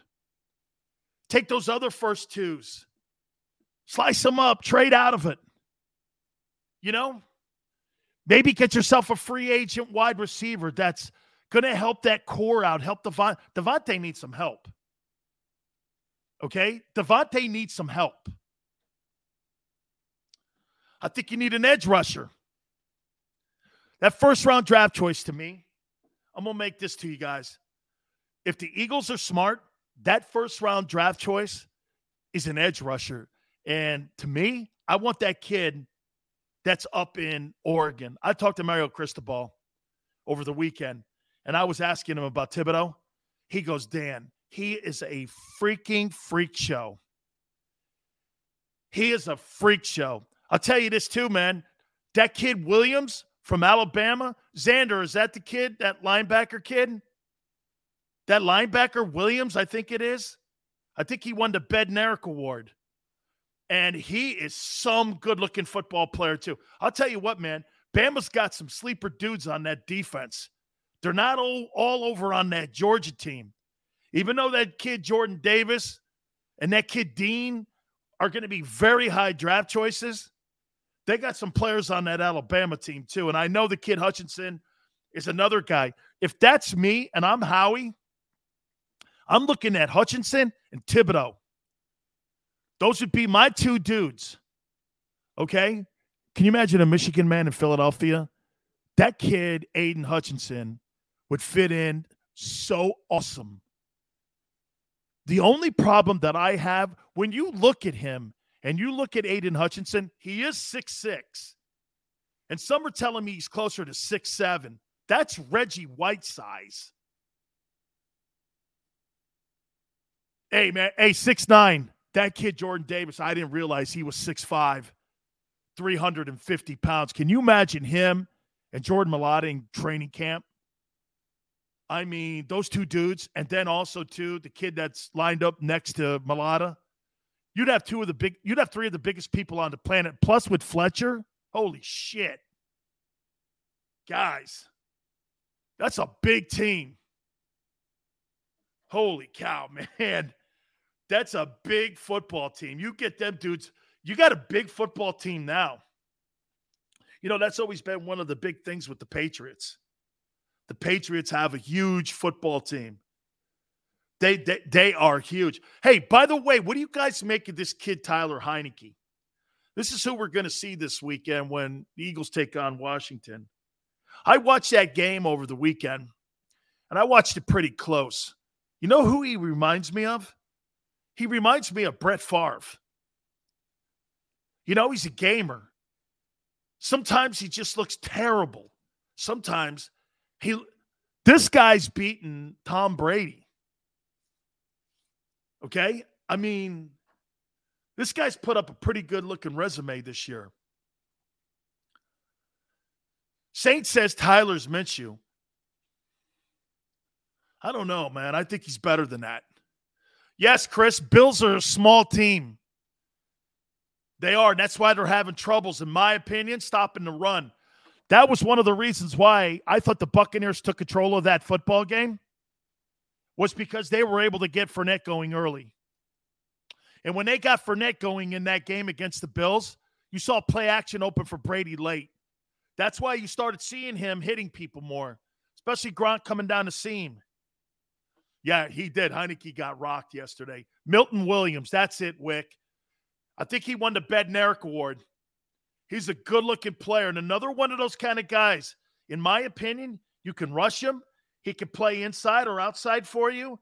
Take those other first twos, slice them up, trade out of it. You know, maybe get yourself a free agent wide receiver that's going to help that core out, help Devon. DeVonta needs some help. Okay? DeVonta needs some help. I think you need an edge rusher. That first round draft choice to me, I'm going to make this to you guys. If the Eagles are smart, that first round draft choice is an edge rusher. And to me, I want that kid that's up in Oregon. I talked to Mario Cristobal over the weekend, and I was asking him about Thibodeaux. He goes, Dan, he is a freaking freak show. He is a freak show. I'll tell you this too, man. That kid Williams from Alabama, Xander, is that the kid, that linebacker kid? That linebacker Williams, I think it is. I think he won the Bednarik Award. And he is some good looking football player, too. I'll tell you what, man. Bama's got some sleeper dudes on that defense. They're not all, all over on that Georgia team. Even though that kid Jordan Davis and that kid Dean are going to be very high draft choices, they got some players on that Alabama team too. And I know the kid Hutchinson is another guy. If that's me and I'm Howie, I'm looking at Hutchinson and Thibodeaux. Those would be my two dudes. Okay. Can you imagine a Michigan man in Philadelphia? That kid, Aidan Hutchinson, would fit in so awesome. The only problem that I have when you look at him and you look at Aidan Hutchinson, he is six six, And some are telling me he's closer to six seven. That's Reggie White size. Hey, man. Hey, six nine. That kid, Jordan Davis, I didn't realize he was six five, 350 pounds. Can you imagine him and Jordan Mailata in training camp? I mean, those two dudes, and then also too the kid that's lined up next to Mailata. You'd have two of the big. You'd have three of the biggest people on the planet. Plus, with Fletcher, holy shit, guys, that's a big team. Holy cow, man, that's a big football team. You get them dudes. You got a big football team now. You know that's always been one of the big things with the Patriots the Patriots have a huge football team. They, they, they are huge. Hey, by the way, what do you guys make of this kid, Tyler Heinicke? This is who we're going to see this weekend when the Eagles take on Washington. I watched that game over the weekend, and I watched it pretty close. You know who he reminds me of? He reminds me of Brett Favre. You know, he's a gamer. Sometimes he just looks terrible. Sometimes he this guy's beaten Tom Brady. Okay? I mean, this guy's put up a pretty good looking resume this year. Saint says Tyler's Minshew. I don't know, man. I think he's better than that. Yes, Chris, Bills are a small team. They are. And that's why they're having troubles, in my opinion, stopping the run. That was one of the reasons why I thought the Buccaneers took control of that football game was because they were able to get Fournette going early. And when they got Fournette going in that game against the Bills, you saw play action open for Brady late. That's why you started seeing him hitting people more, especially Gronk coming down the seam. Yeah, he did. Heinicke got rocked yesterday. Milton Williams, that's it, Wick. I think he won the Bednarik Award. He's a good looking player and another one of those kind of guys. In my opinion, you can rush him. He can play inside or outside for you.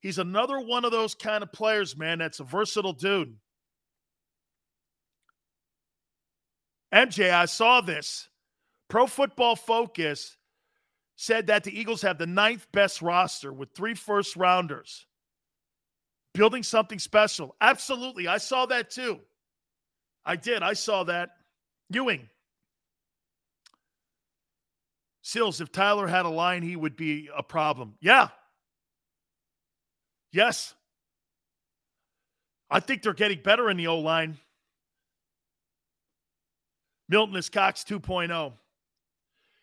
He's another one of those kind of players, man. That's a versatile dude. MJ, I saw this. Pro Football Focus said that the Eagles have the ninth best roster with three first rounders building something special. Absolutely. I saw that too. I did. I saw that. Ewing. Sills, if Tyler had a line, he would be a problem. Yeah. Yes. I think they're getting better in the O line. Milton is Cox 2.0.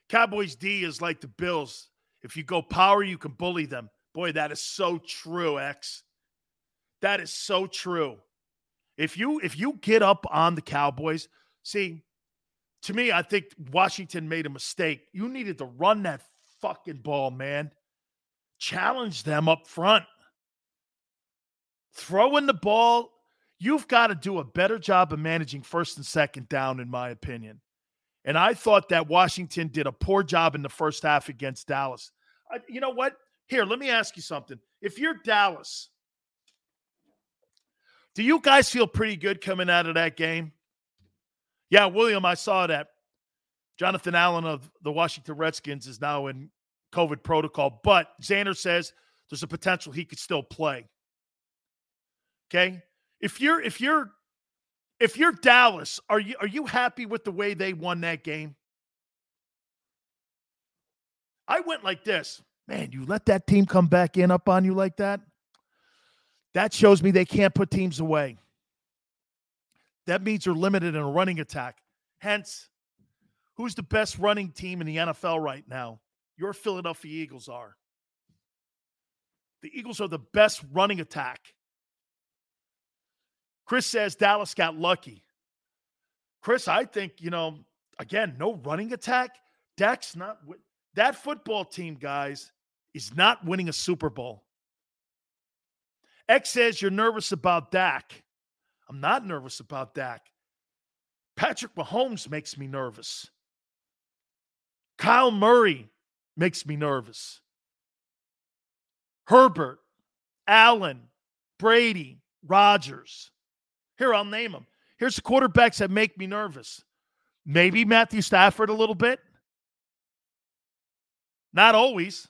Cowboys D is like the Bills. If you go power, you can bully them. Boy, that is so true, X. That is so true. If you if you get up on the Cowboys, see, to me, I think Washington made a mistake. You needed to run that fucking ball, man. Challenge them up front. Throwing the ball, you've got to do a better job of managing first and second down, in my opinion. And I thought that Washington did a poor job in the first half against Dallas. I, you know what? Here, let me ask you something. If you're Dallas, do you guys feel pretty good coming out of that game? Yeah, William, I saw that. Jonathan Allen of the Washington Redskins is now in COVID protocol, but Xander says there's a potential he could still play. Okay? If you're if you're if you're Dallas, are you are you happy with the way they won that game? I went like this. Man, you let that team come back in up on you like that? That shows me they can't put teams away. That means they're limited in a running attack. Hence, who's the best running team in the NFL right now? Your Philadelphia Eagles are. The Eagles are the best running attack. Chris says Dallas got lucky. Chris, I think, you know, again, no running attack. Dak's not that football team, guys, is not winning a Super Bowl. X says you're nervous about Dak. I'm not nervous about Dak. Patrick Mahomes makes me nervous. Kyler Murray makes me nervous. Herbert, Allen, Brady, Rodgers. Here, I'll name them. Here's the quarterbacks that make me nervous. Maybe Matthew Stafford a little bit. Not always.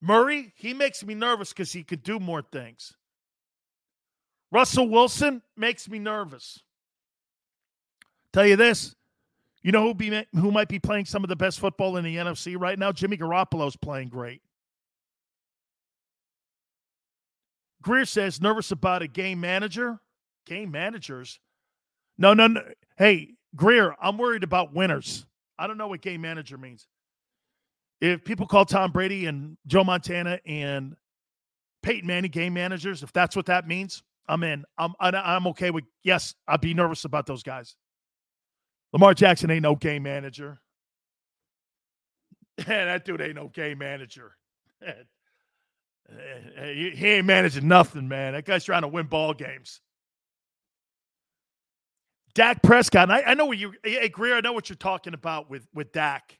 Murray, he makes me nervous because he could do more things. Russell Wilson makes me nervous. Tell you this, you know who be who might be playing some of the best football in the NFC right now? Jimmy Garoppolo's playing great. Greer says nervous about a game manager. Game managers? No, no, no. Hey, Greer, I'm worried about winners. I don't know what game manager means. If people call Tom Brady and Joe Montana and Peyton Manning game managers, if that's what that means, I'm in. I'm I'm okay with yes. I'd be nervous about those guys. Lamar Jackson ain't no game manager. that dude ain't no game manager. he ain't managing nothing, man. That guy's trying to win ball games. Dak Prescott. I, I, know what you, hey Greer. I know what you're talking about with with Dak.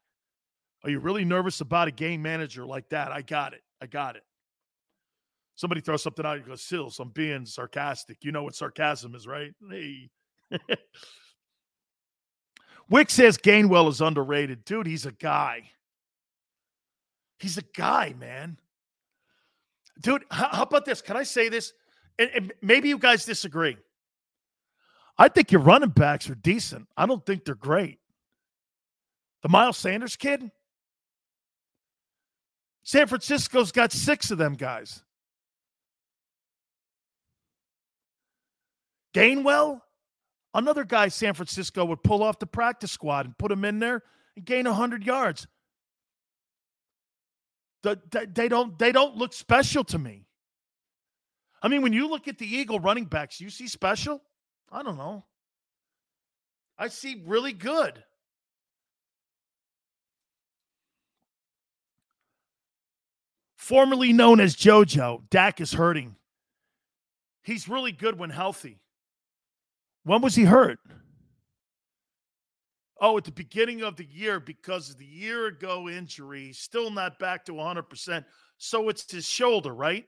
Are you really nervous about a game manager like that? I got it. I got it. Somebody throws something out, you go, Sills, I'm being sarcastic. You know what sarcasm is, right? Hey. Wick says Gainwell is underrated. Dude, he's a guy. He's a guy, man. Dude, how, about this? Can I say this? And, and maybe you guys disagree. I think your running backs are decent. I don't think they're great. The Miles Sanders kid, San Francisco's got six of them guys. Gainwell, another guy San Francisco would pull off the practice squad and put him in there and gain 100 yards. The, they don't they don't look special to me. I mean, when you look at the Eagle running backs, you see special? I don't know. I see really good. Formerly known as JoJo, Dak is hurting. He's really good when healthy. When was he hurt? Oh, at the beginning of the year because of the year ago injury, still not back to 100%. So it's his shoulder, right?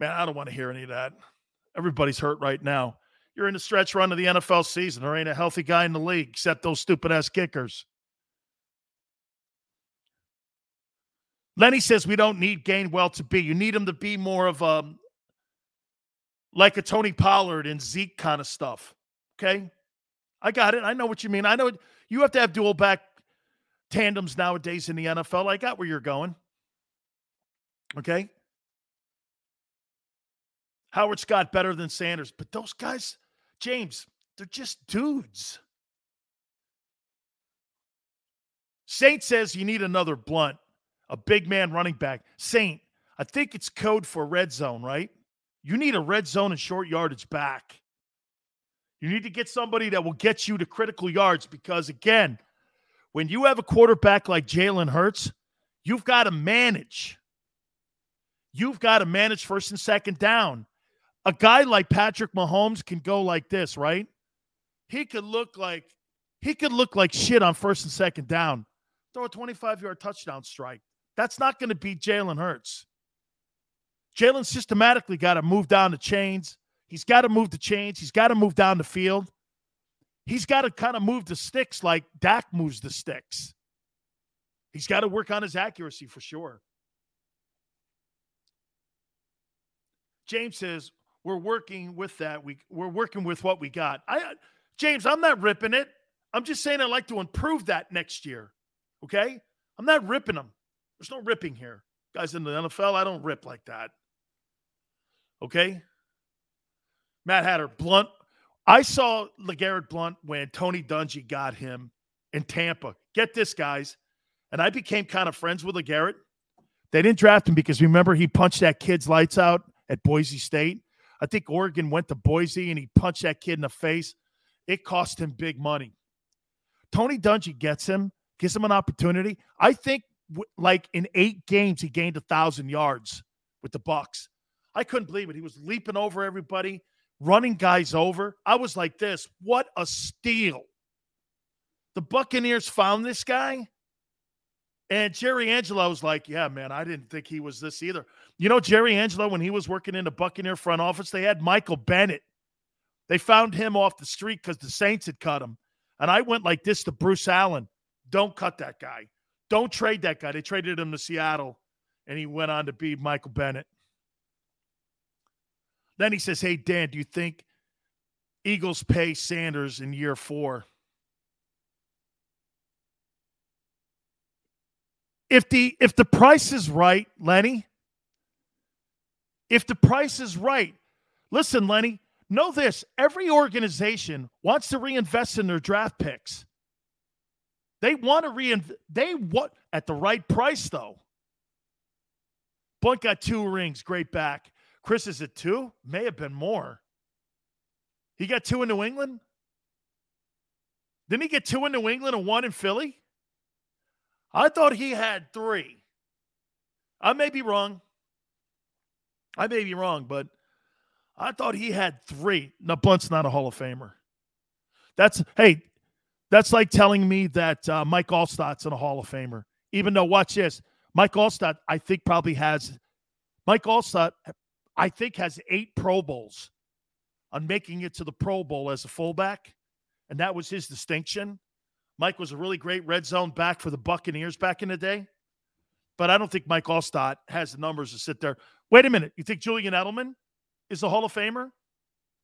Man, I don't want to hear any of that. Everybody's hurt right now. You're in the stretch run of the NFL season. There ain't a healthy guy in the league except those stupid ass kickers. Lenny says we don't need Gainwell to be. You need him to be more of a like a Tony Pollard and Zeke kind of stuff. Okay. I got it. I know what you mean. I know you have to have dual back tandems nowadays in the NFL. I got where you're going. Okay. Howard Scott better than Sanders, but those guys, James, they're just dudes. Saint says you need another blunt, a big man running back. Saint, I think it's code for red zone, right? You need a red zone and short yardage back. You need to get somebody that will get you to critical yards because, again, when you have a quarterback like Jalen Hurts, you've got to manage. You've got to manage first and second down. A guy like Patrick Mahomes can go like this, right? He could look like he could look like shit on first and second down. Throw a 25 yard touchdown strike. That's not going to beat Jalen Hurts. Jalen systematically got to move down the chains. He's got to move the chains. He's got to move down the field. He's got to kind of move the sticks like Dak moves the sticks. He's got to work on his accuracy for sure. James says, we're working with that. We we're working with what we got. I James, I'm not ripping it. I'm just saying I'd like to improve that next year. Okay? I'm not ripping them. There's no ripping here. Guys in the NFL, I don't rip like that. Okay? Matt Hatter, Blount. I saw LeGarrette Blount when Tony Dungy got him in Tampa. Get this, guys. And I became kind of friends with LeGarrette. They didn't draft him because remember he punched that kid's lights out at Boise State. I think Oregon went to Boise and he punched that kid in the face. It cost him big money. Tony Dungy gets him, gives him an opportunity. I think like in eight games he gained a thousand yards with the Bucs. I couldn't believe it. He was leaping over everybody, running guys over. I was like this. What a steal. The Buccaneers found this guy. And Jerry Angelo was like, Yeah, man, I didn't think he was this either. You know, Jerry Angelo, when he was working in the Buccaneer front office, they had Michael Bennett. They found him off the street because the Saints had cut him. And I went like this to Bruce Allen Don't cut that guy. Don't trade that guy. They traded him to Seattle, and he went on to be Michael Bennett. Then he says, Hey, Dan, do you think Eagles pay Sanders in year four? If the if the price is right, Lenny, if the price is right, listen, Lenny, know this every organization wants to reinvest in their draft picks. They want to reinvest, they want at the right price, though. Blount got two rings, great back. Chris is at two, may have been more. He got two in New England. Didn't he get two in New England and one in Philly? I thought he had three. I may be wrong. I may be wrong, but I thought he had three. Now, Blount's not a Hall of Famer. That's, hey, that's like telling me that uh, Mike Alstott's in a Hall of Famer. Even though, watch this, Mike Alstott, I think probably has, Mike Alstott, I think has eight Pro Bowls on making it to the Pro Bowl as a fullback. And that was his distinction. Mike was a really great red zone back for the Buccaneers back in the day. But I don't think Mike Alstott has the numbers to sit there. Wait a minute. You think Julian Edelman is a Hall of Famer?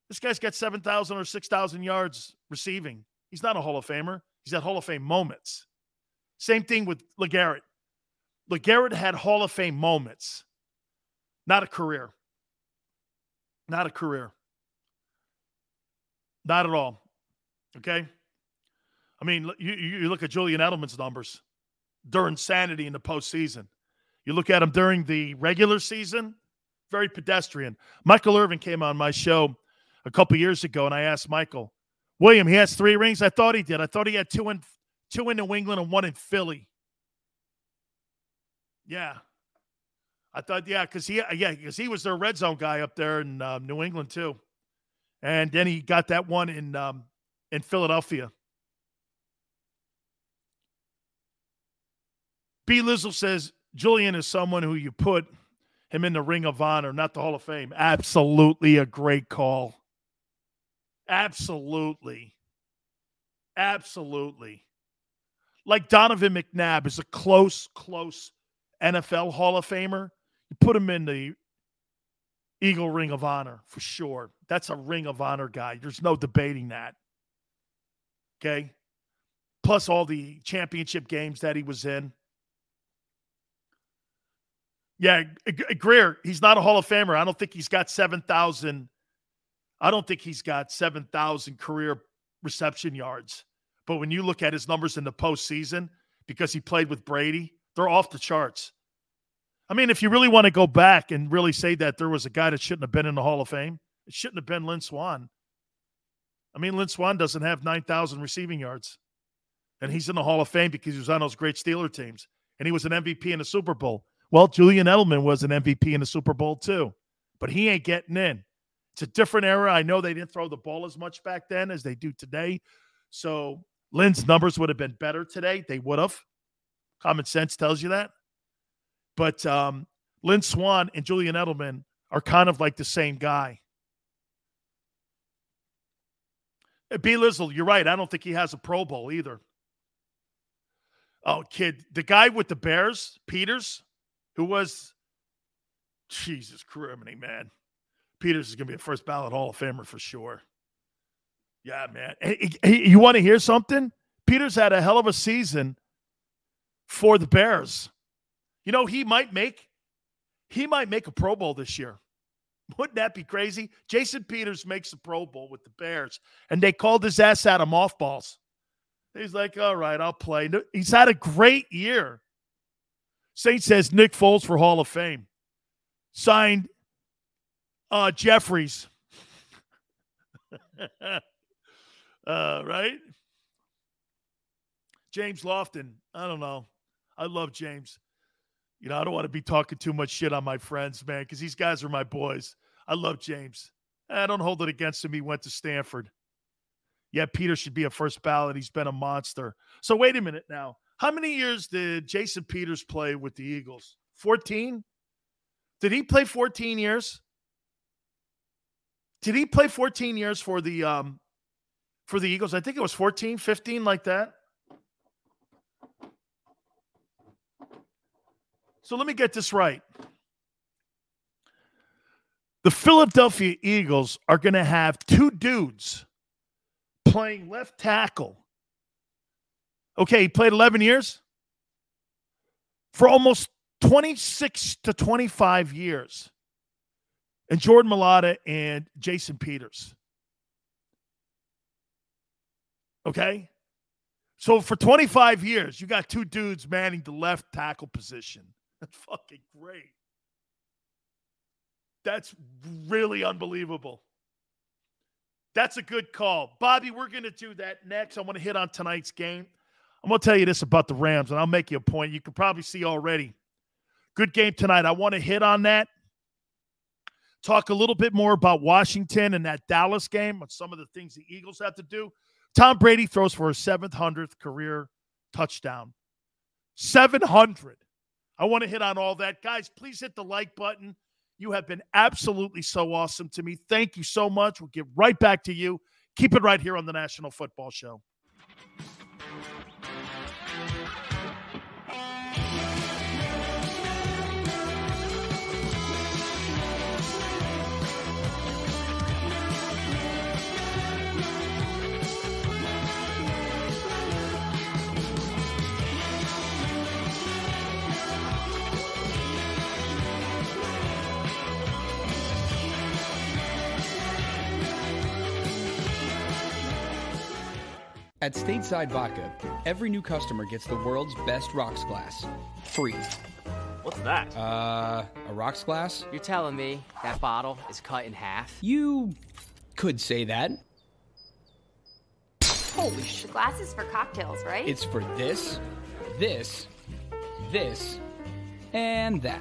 This guy's got 7,000 or 6,000 yards receiving. He's not a Hall of Famer. He's at Hall of Fame moments. Same thing with LeGarrette. LeGarrette had Hall of Fame moments, not a career. Not a career. Not at all. Okay? I mean, you, you look at Julian Edelman's numbers during sanity in the postseason. You look at him during the regular season, very pedestrian. Michael Irvin came on my show a couple years ago, and I asked Michael, William, he has three rings. I thought he did. I thought he had two in two in New England and one in Philly. Yeah, I thought yeah, because he yeah because he was their red zone guy up there in uh, New England too, and then he got that one in um, in Philadelphia. B. Lizzle says Julian is someone who you put him in the Ring of Honor, not the Hall of Fame. Absolutely a great call. Absolutely. Absolutely. Like Donovan McNabb is a close, close NFL Hall of Famer. You put him in the Eagle Ring of Honor for sure. That's a Ring of Honor guy. There's no debating that. Okay. Plus all the championship games that he was in. Yeah, Greer, he's not a Hall of Famer. I don't think he's got 7,000. I don't think he's got 7,000 career reception yards. But when you look at his numbers in the postseason, because he played with Brady, they're off the charts. I mean, if you really want to go back and really say that there was a guy that shouldn't have been in the Hall of Fame, it shouldn't have been Lynn Swann. I mean, Lynn Swann doesn't have 9,000 receiving yards. And he's in the Hall of Fame because he was on those great Steeler teams. And he was an MVP in the Super Bowl. Well, Julian Edelman was an MVP in the Super Bowl too, but he ain't getting in. It's a different era. I know they didn't throw the ball as much back then as they do today. So Lynn's numbers would have been better today. They would have. Common sense tells you that. But um, Lynn Swann and Julian Edelman are kind of like the same guy. Uh, B. Lizzle, you're right. I don't think he has a Pro Bowl either. Oh, kid, the guy with the Bears, Peters, who was Jesus criminy, man. Peters is going to be a first ballot Hall of Famer for sure. Yeah, man. Hey, you want to hear something? Peters had a hell of a season for the Bears. You know, he might make he might make a Pro Bowl this year. Wouldn't that be crazy? Jason Peters makes a Pro Bowl with the Bears, and they called his ass out of mothballs. He's like, all right, I'll play. He's had a great year. Saint says Nick Foles for Hall of Fame. Signed uh, Jeffries. uh, right? James Lofton. I don't know. I love James. You know, I don't want to be talking too much shit on my friends, man, because these guys are my boys. I love James. I don't hold it against him. He went to Stanford. Yeah, Peter should be a first ballot. He's been a monster. So wait a minute now. How many years did Jason Peters play with the Eagles? 14? Did he play 14 years? Did he play 14 years for the um for the Eagles? I think it was 14, 15 like that. So let me get this right. The Philadelphia Eagles are going to have two dudes playing left tackle. Okay, he played 11 years for almost 26 to 25 years. And Jordan Mailata and Jason Peters. Okay? So for 25 years, you got two dudes manning the left tackle position. That's fucking great. That's really unbelievable. That's a good call. Bobby, we're going to do that next. I want to hit on tonight's game. I'm going to tell you this about the Rams, and I'll make you a point. You can probably see already. Good game tonight. I want to hit on that. Talk a little bit more about Washington and that Dallas game, and some of the things the Eagles have to do. Tom Brady throws for a 700th career touchdown. 700. I want to hit on all that. Guys, please hit the like button. You have been absolutely so awesome to me. Thank you so much. We'll get right back to you. Keep it right here on the National Football Show. At Stateside Vodka, every new customer gets the world's best rocks glass, free. What's that? Uh, a rocks glass? You're telling me that bottle is cut in half? You could say that. Holy sh! The glass is for cocktails, right? It's for this, this, this, and that.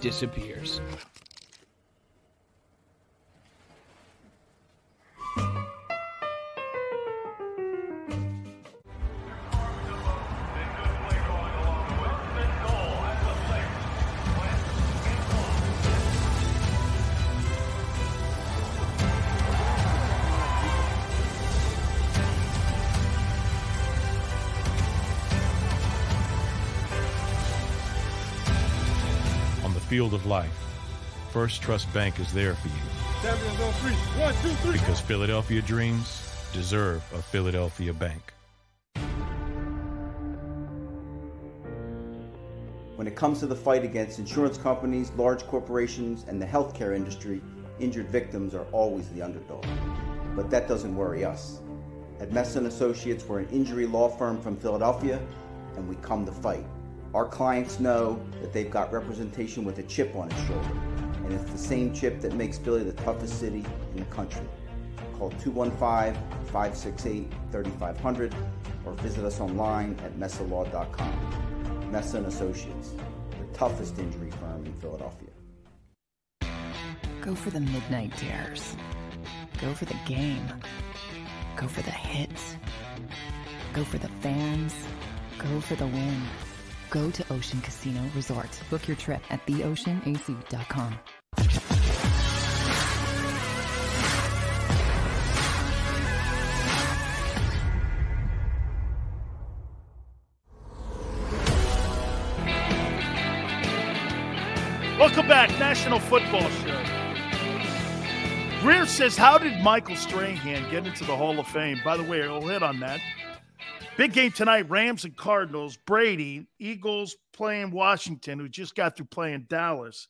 disappears. Field of life, First Trust Bank is there for you. Three. One, two, three. Because Philadelphia dreams deserve a Philadelphia bank. When it comes to the fight against insurance companies, large corporations, and the healthcare industry, injured victims are always the underdog. But that doesn't worry us. At Messa Associates, we're an injury law firm from Philadelphia, and we come to fight. Our clients know that they've got representation with a chip on its shoulder, and it's the same chip that makes Philly the toughest city in the country. Call 215-568-3500 or visit us online at messalaw.com. Messa Associates, the toughest injury firm in Philadelphia. Go for the midnight dares. Go for the game. Go for the hits. Go for the fans. Go for the win. Go to Ocean Casino Resort. Book your trip at theoceanac.com. Welcome back, National Football Show. Greer says, How did Michael Strahan get into the Hall of Fame? By the way, I'll hit on that. Big game tonight Rams and Cardinals. Brady, Eagles playing Washington, who just got through playing Dallas.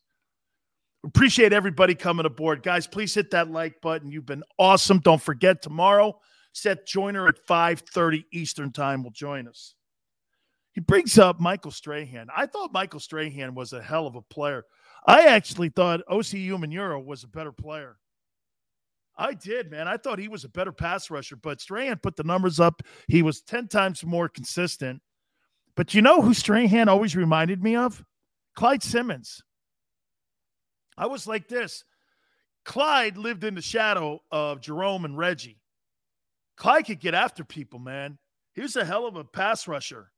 Appreciate everybody coming aboard. Guys, please hit that like button. You've been awesome. Don't forget tomorrow, Seth Joyner at 5:30 Eastern Time will join us. He brings up Michael Strahan. I thought Michael Strahan was a hell of a player. I actually thought Osi Umenyiora was a better player. I did, man. I thought he was a better pass rusher, but Strahan put the numbers up. He was 10 times more consistent. But you know who Strahan always reminded me of? Clyde Simmons. I was like this. Clyde lived in the shadow of Jerome and Reggie. Clyde could get after people, man. He was a hell of a pass rusher.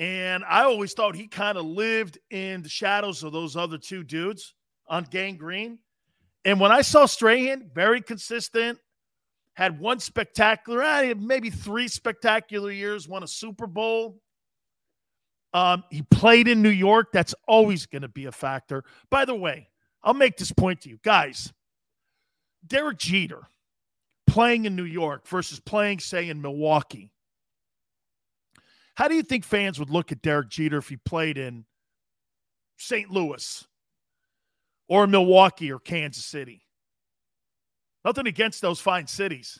And I always thought he kind of lived in the shadows of those other two dudes on Gang Green. And when I saw Strahan, very consistent, had one spectacular, eh, maybe three spectacular years, won a Super Bowl. Um, he played in New York. That's always going to be a factor. By the way, I'll make this point to you guys. Derek Jeter playing in New York versus playing, say, in Milwaukee. How do you think fans would look at Derek Jeter if he played in St. Louis or Milwaukee or Kansas City? Nothing against those fine cities,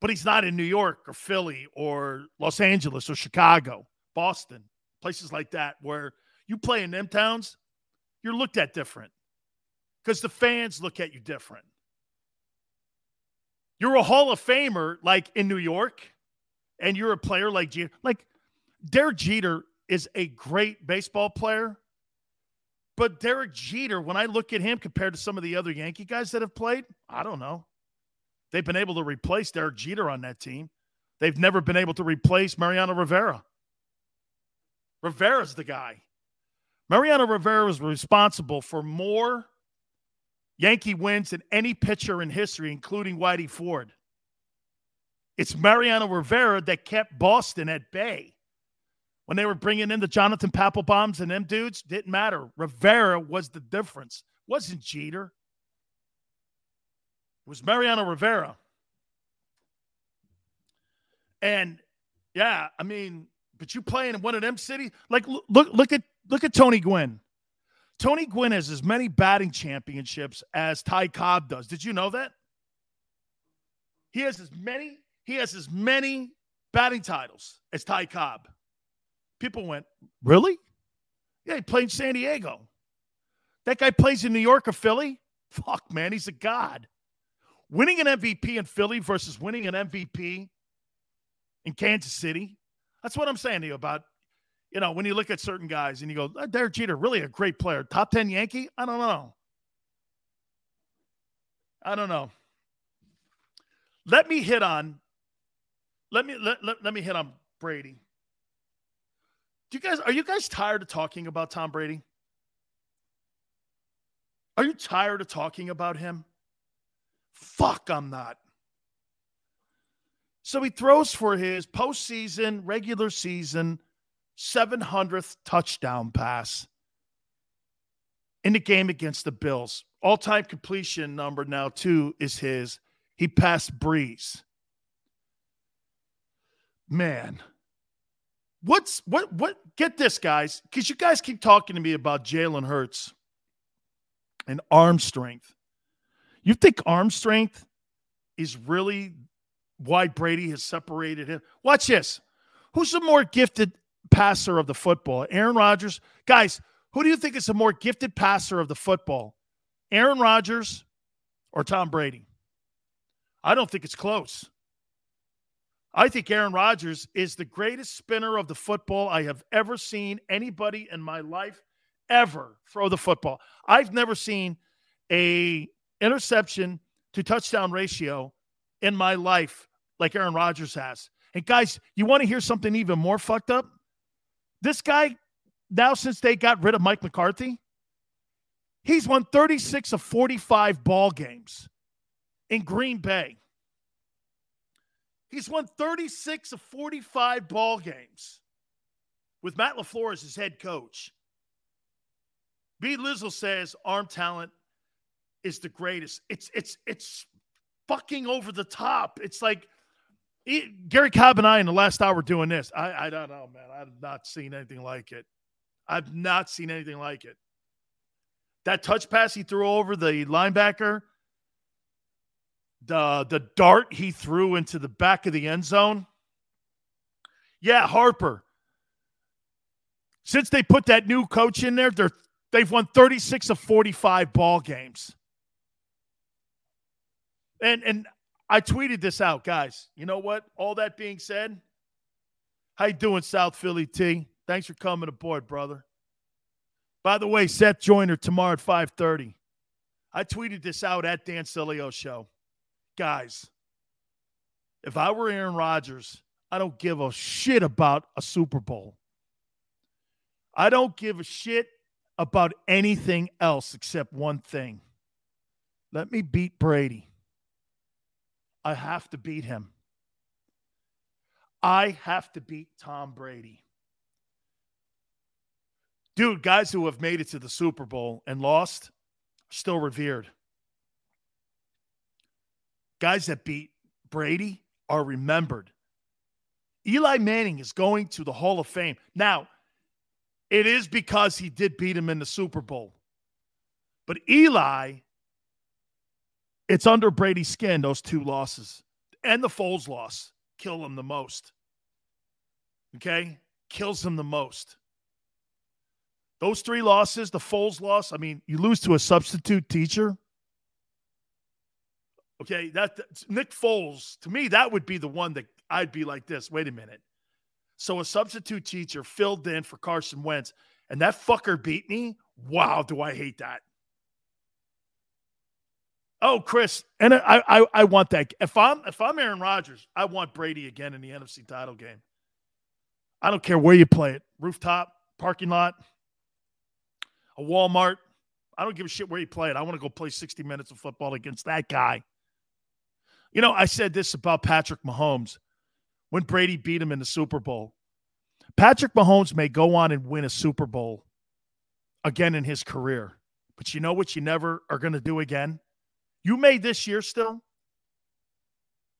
but he's not in New York or Philly or Los Angeles or Chicago, Boston, places like that where you play in them towns, you're looked at different because the fans look at you different. You're a Hall of Famer like in New York, and you're a player like Jeter. Like Derek Jeter is a great baseball player, but Derek Jeter, when I look at him compared to some of the other Yankee guys that have played, I don't know. They've been able to replace Derek Jeter on that team. They've never been able to replace Mariano Rivera. Rivera's the guy. Mariano Rivera was responsible for more Yankee wins than any pitcher in history, including Whitey Ford. It's Mariano Rivera that kept Boston at bay. When they were bringing in the Jonathan Papelbons and them dudes, didn't matter. Rivera was the difference. Wasn't Jeter. It was Mariano Rivera. And yeah, I mean, but you playing in one of them cities, like look look at look at Tony Gwynn. Tony Gwynn has as many batting championships as Ty Cobb does. Did you know that? He has as many, he has as many batting titles as Ty Cobb. People went, Really? Yeah, he played in San Diego. That guy plays in New York or Philly? Fuck, man, he's a god. Winning an MVP in Philly versus winning an MVP in Kansas City. That's what I'm saying to you about, you know, when you look at certain guys and you go, oh, Derek Jeter, really a great player. Top 10 Yankee? I don't know. I don't know. Let me hit on, let me let, let, let me hit on Brady. Do you guys are you guys tired of talking about Tom Brady? Are you tired of talking about him? Fuck, I'm not. So he throws for his postseason, regular season, 700th touchdown pass. in the game against the Bills. All time completion number now, two, is his. He passed Brees. Man. What's what what get this, guys? Because you guys keep talking to me about Jalen Hurts and arm strength. You think arm strength is really why Brady has separated him? Watch this. Who's the more gifted passer of the football? Aaron Rodgers? Guys, who do you think is the more gifted passer of the football? Aaron Rodgers or Tom Brady? I don't think it's close. I think Aaron Rodgers is the greatest spinner of the football I have ever seen anybody in my life ever throw the football. I've never seen a interception to touchdown ratio in my life like Aaron Rodgers has. And guys, you want to hear something even more fucked up? This guy now since they got rid of Mike McCarthy, he's won 36 of 45 ball games in Green Bay. He's won 36 of 45 ball games with Matt LaFleur as his head coach. B. Lizzle says arm talent is the greatest. It's it's it's fucking over the top. It's like it, Garry Cobb and I in the last hour doing this. I, I don't know, man. I've not seen anything like it. I've not seen anything like it. That touch pass he threw over the linebacker the the dart he threw into the back of the end zone. Yeah, Harper. Since they put that new coach in there, they're they've won 36 of 45 ball games. And and I tweeted this out, guys. You know what? All that being said, how you doing, South Philly T? Thanks for coming aboard, brother. By the way, Seth Joyner tomorrow at 5:30. I tweeted this out at Dan Sileo Show guys, if I were Aaron Rodgers, I don't give a shit about a Super Bowl. I don't give a shit about anything else except one thing. Let me beat Brady. I have to beat him. I have to beat Tom Brady. Dude, guys who have made it to the Super Bowl and lost still revered. Guys that beat Brady are remembered. Eli Manning is going to the Hall of Fame. Now, it is because he did beat him in the Super Bowl. But Eli, it's under Brady's skin, those two losses. And the Foles loss kill him the most. Okay? Kills him the most. Those three losses, the Foles loss, I mean, you lose to a substitute teacher. Okay, that Nick Foles to me that would be the one that I'd be like this. Wait a minute. So a substitute teacher filled in for Carson Wentz, and that fucker beat me. Wow, do I hate that? Oh, Chris, and I, I, I want that. If I'm if I'm Aaron Rodgers, I want Brady again in the NFC title game. I don't care where you play it, rooftop, parking lot, a Walmart. I don't give a shit where you play it. I want to go play 60 minutes of football against that guy. You know, I said this about Patrick Mahomes when Brady beat him in the Super Bowl. Patrick Mahomes may go on and win a Super Bowl again in his career, but you know what you never are going to do again? You may this year still,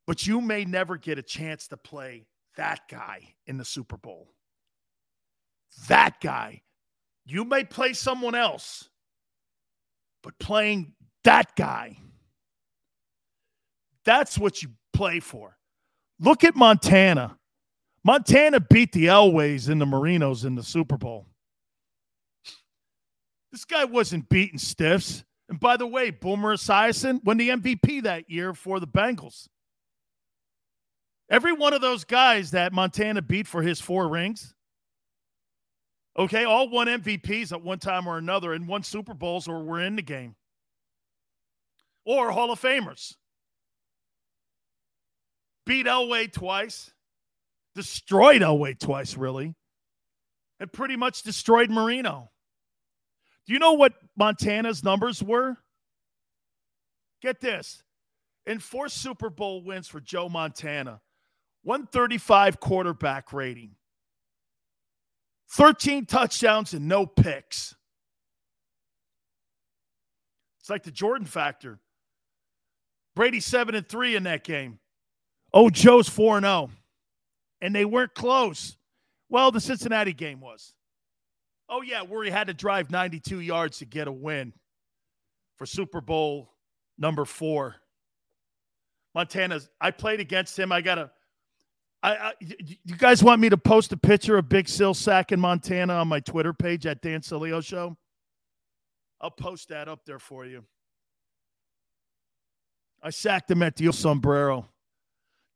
but you may never get a chance to play that guy in the Super Bowl. That guy. You may play someone else, but playing that guy that's what you play for. Look at Montana. Montana beat the Elways and the Marinos in the Super Bowl. This guy wasn't beating stiffs. And by the way, Boomer Esiason won the MVP that year for the Bengals. Every one of those guys that Montana beat for his four rings, okay, all won MVPs at one time or another and won Super Bowls or were in the game. Or Hall of Famers beat Elway twice, destroyed Elway twice, really, and pretty much destroyed Marino. Do you know what Montana's numbers were? Get this. In four Super Bowl wins for Joe Montana, 135 quarterback rating, 13 touchdowns and no picks. It's like the Jordan factor. Brady seven and three in that game. Oh, Joe's four and zero, and they weren't close. Well, the Cincinnati game was. Oh yeah, where he had to drive 92 yards to get a win for Super Bowl number four. Montana's. I played against him. I got a. I, I you guys want me to post a picture of Big Sill sack in Montana on my Twitter page at Dan Sileo Show? I'll post that up there for you. I sacked him at the sombrero.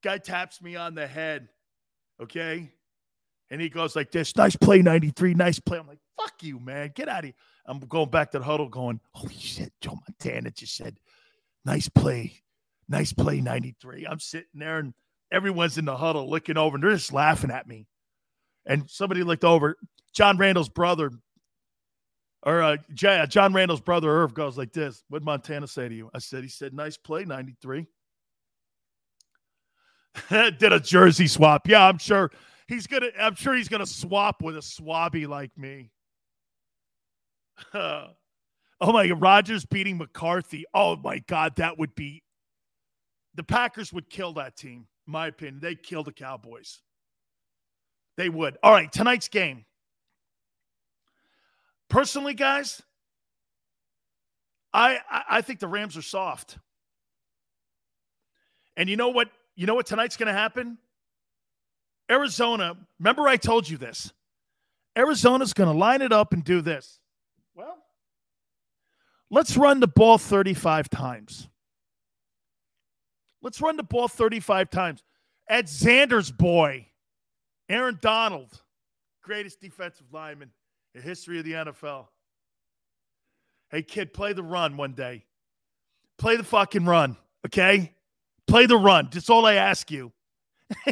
Guy taps me on the head. Okay. And he goes like this, nice play, 93, nice play. I'm like, fuck you, man. Get out of here. I'm going back to the huddle going, holy shit, Joe Montana just said, nice play, nice play, 93. I'm sitting there and everyone's in the huddle looking over and they're just laughing at me. And somebody looked over, John Randle's brother, or uh, John Randle's brother Irv goes like this. What Montana say to you? I said, he said, nice play, 93. Did a jersey swap. Yeah, I'm sure he's gonna. I'm sure he's gonna swap with a swabby like me. oh my God, Rodgers beating McCarthy. Oh my God, that would be. The Packers would kill that team. My opinion, they'd kill the Cowboys. They would. All right, tonight's game. Personally, guys, I, I, I think the Rams are soft. And you know what? You know what tonight's going to happen? Arizona, remember I told you this. Arizona's going to line it up and do this. Well, let's run the ball 35 times. Let's run the ball 35 times. Ed Xander's boy, Aaron Donald, greatest defensive lineman in history of the NFL. Hey, kid, play the run one day. Play the fucking run, okay? Play the run. That's all I ask you.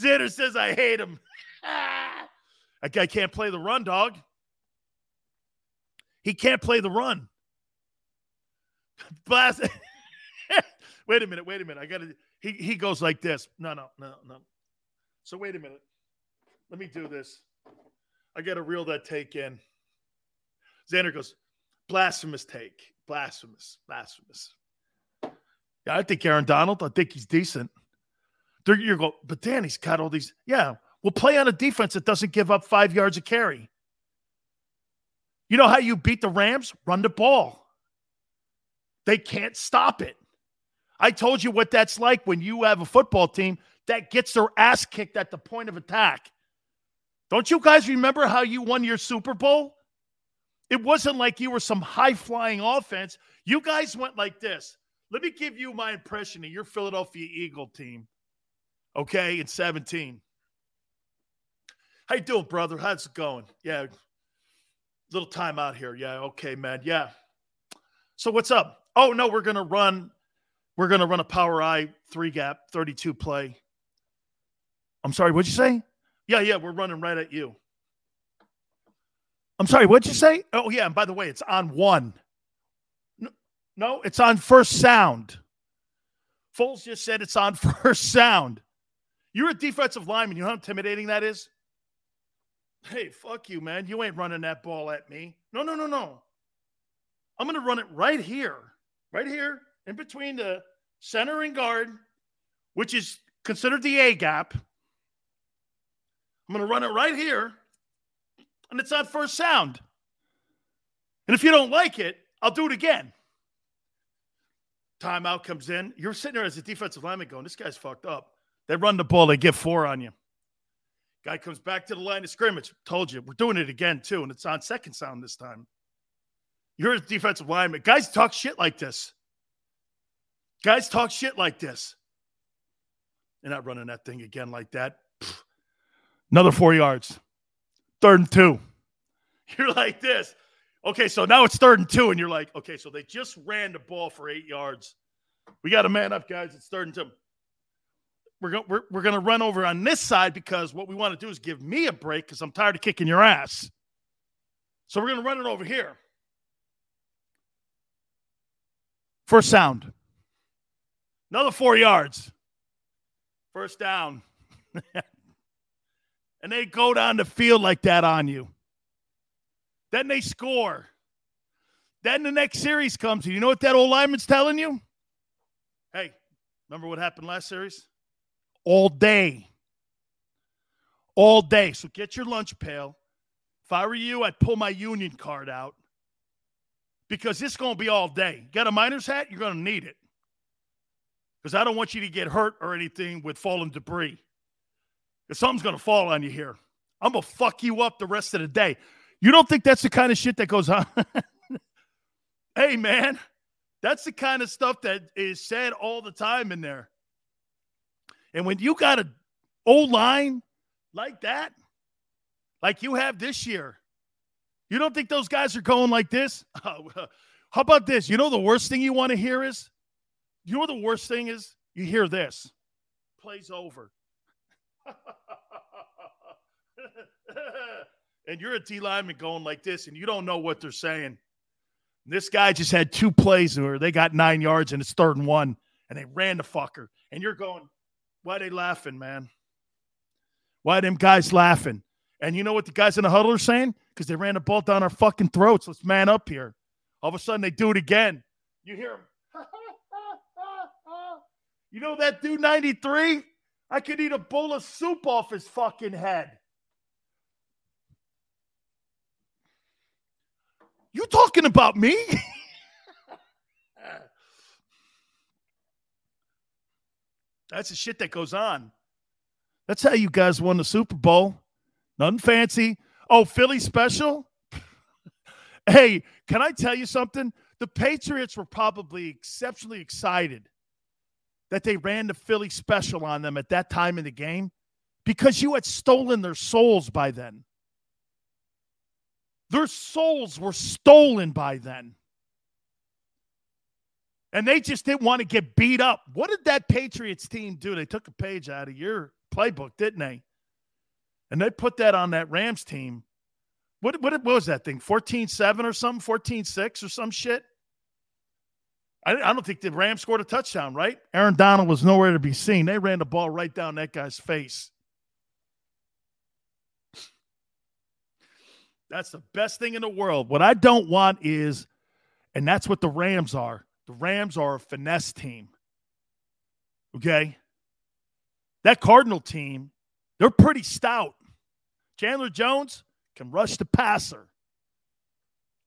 Xander says I hate him. that guy can't play the run, dog. He can't play the run. Blast. wait a minute. Wait a minute. I got to. He, he goes like this. No, no, no, no. So wait a minute. Let me do this. I got to reel that take in. Xander goes, blasphemous take. Blasphemous. Blasphemous. Yeah, I think Aaron Donald. I think he's decent. you go, but Dan, he's got all these. Yeah, we'll play on a defense that doesn't give up five yards of carry. You know how you beat the Rams? Run the ball. They can't stop it. I told you what that's like when you have a football team that gets their ass kicked at the point of attack. Don't you guys remember how you won your Super Bowl? It wasn't like you were some high flying offense. You guys went like this. Let me give you my impression of your Philadelphia Eagle team. Okay, in 17. How you doing, brother? How's it going? Yeah. Little time out here. Yeah, okay, man. Yeah. So what's up? Oh, no, we're gonna run, we're gonna run a power I three gap 32 play. I'm sorry, what'd you say? Yeah, yeah, we're running right at you. I'm sorry, what'd you say? Oh, yeah, and by the way, it's on one. No, it's on first sound. Foles just said it's on first sound. You're a defensive lineman. You know how intimidating that is? Hey, fuck you, man. You ain't running that ball at me. No, no, no, no. I'm going to run it right here, right here in between the center and guard, which is considered the A gap. I'm going to run it right here, and it's on first sound. And if you don't like it, I'll do it again. Timeout comes in. You're sitting there as a defensive lineman going, this guy's fucked up. They run the ball, they get four on you. Guy comes back to the line of scrimmage. Told you, we're doing it again, too. And it's on second sound this time. You're a defensive lineman. Guys talk shit like this. Guys talk shit like this. You're not running that thing again like that. Another four yards. Third and two. You're like this. Okay, so now it's third and two, and you're like, okay, so they just ran the ball for eight yards. We got a man up, guys. It's third and two. We're, go- we're, we're going to run over on this side because what we want to do is give me a break because I'm tired of kicking your ass. So we're going to run it over here. First sound. Another four yards. First down. and they go down the field like that on you. Then they score. Then the next series comes, you know what that old lineman's telling you? Hey, remember what happened last series? All day. All day. So get your lunch pail. If I were you, I'd pull my union card out because it's going to be all day. You got a miner's hat? You're going to need it because I don't want you to get hurt or anything with falling debris. Because something's going to fall on you here. I'm going to fuck you up the rest of the day. You don't think that's the kind of shit that goes on? hey, man, that's the kind of stuff that is said all the time in there. And when you got an old line like that, like you have this year, you don't think those guys are going like this? Oh, how about this? You know the worst thing you want to hear is? You know the worst thing is? You hear this. Plays over. and you're a D lineman going like this, and you don't know what they're saying. And This guy just had two plays where they got nine yards and it's third and one, and they ran the fucker. And you're going, why they laughing, man? Why them guys laughing? And you know what the guys in the huddle are saying? Because they ran the ball down our fucking throats. Let's man up here. All of a sudden they do it again. You hear them. you know that dude 93? I could eat a bowl of soup off his fucking head. You talking about me? That's the shit that goes on. That's how you guys won the Super Bowl. Nothing fancy. Oh, Philly special? hey, can I tell you something? The Patriots were probably exceptionally excited that they ran the Philly special on them at that time in the game because you had stolen their souls by then. Their souls were stolen by then. And they just didn't want to get beat up. What did that Patriots team do? They took a page out of your playbook, didn't they? And they put that on that Rams team. What, what, what was that thing? 14 7 or something? 14 6 or some shit? I, I don't think the Rams scored a touchdown, right? Aaron Donald was nowhere to be seen. They ran the ball right down that guy's face. That's the best thing in the world. What I don't want is, and that's what the Rams are. The Rams are a finesse team. Okay? That Cardinal team, they're pretty stout. Chandler Jones can rush the passer.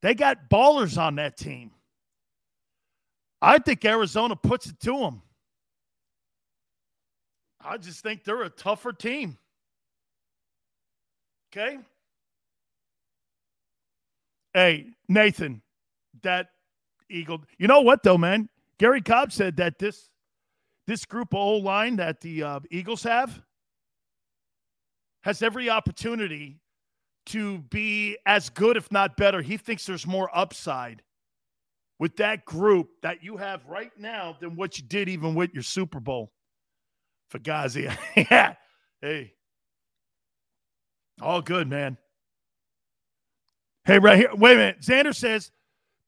They got ballers on that team. I think Arizona puts it to them. I just think they're a tougher team. Okay? Hey, Nathan, that Eagle. You know what though, man? Garry Cobb said that this this group of old line that the uh, Eagles have has every opportunity to be as good, if not better. He thinks there's more upside with that group that you have right now than what you did even with your Super Bowl. Fugazi. yeah. Hey. All good, man. Hey, right here. Wait a minute. Xander says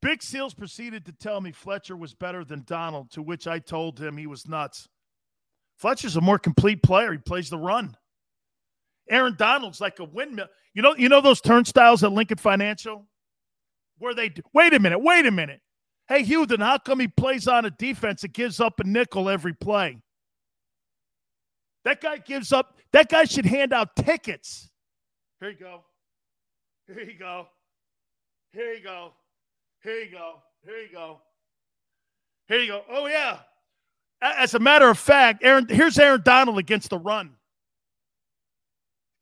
Big Seals proceeded to tell me Fletcher was better than Donald, to which I told him he was nuts. Fletcher's a more complete player. He plays the run. Aaron Donald's like a windmill. You know, you know those turnstiles at Lincoln Financial? Where they do, wait a minute, wait a minute. Hey, Houston, how come he plays on a defense that gives up a nickel every play? That guy gives up, that guy should hand out tickets. Here you go. Here you go. Here you go. Here you go. Here you go. Here you go. Oh, yeah. As a matter of fact, Aaron, here's Aaron Donald against the run.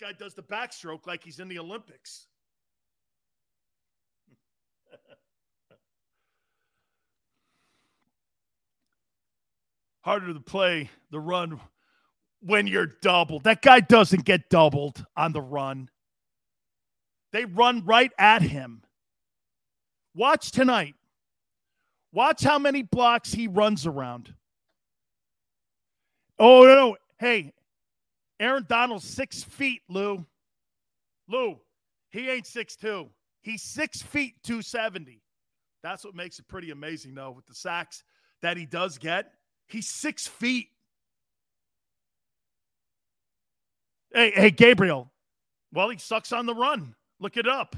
Guy does the backstroke like he's in the Olympics. Harder to play the run when you're doubled. That guy doesn't get doubled on the run. They run right at him. Watch tonight. Watch how many blocks he runs around. Oh, no, no. Hey, Aaron Donald's six feet, Lou. Lou, he ain't six two. He's six feet, 270. That's what makes it pretty amazing, though, with the sacks that he does get. He's six feet. Hey, hey, Gabriel. Well, he sucks on the run. Look it up.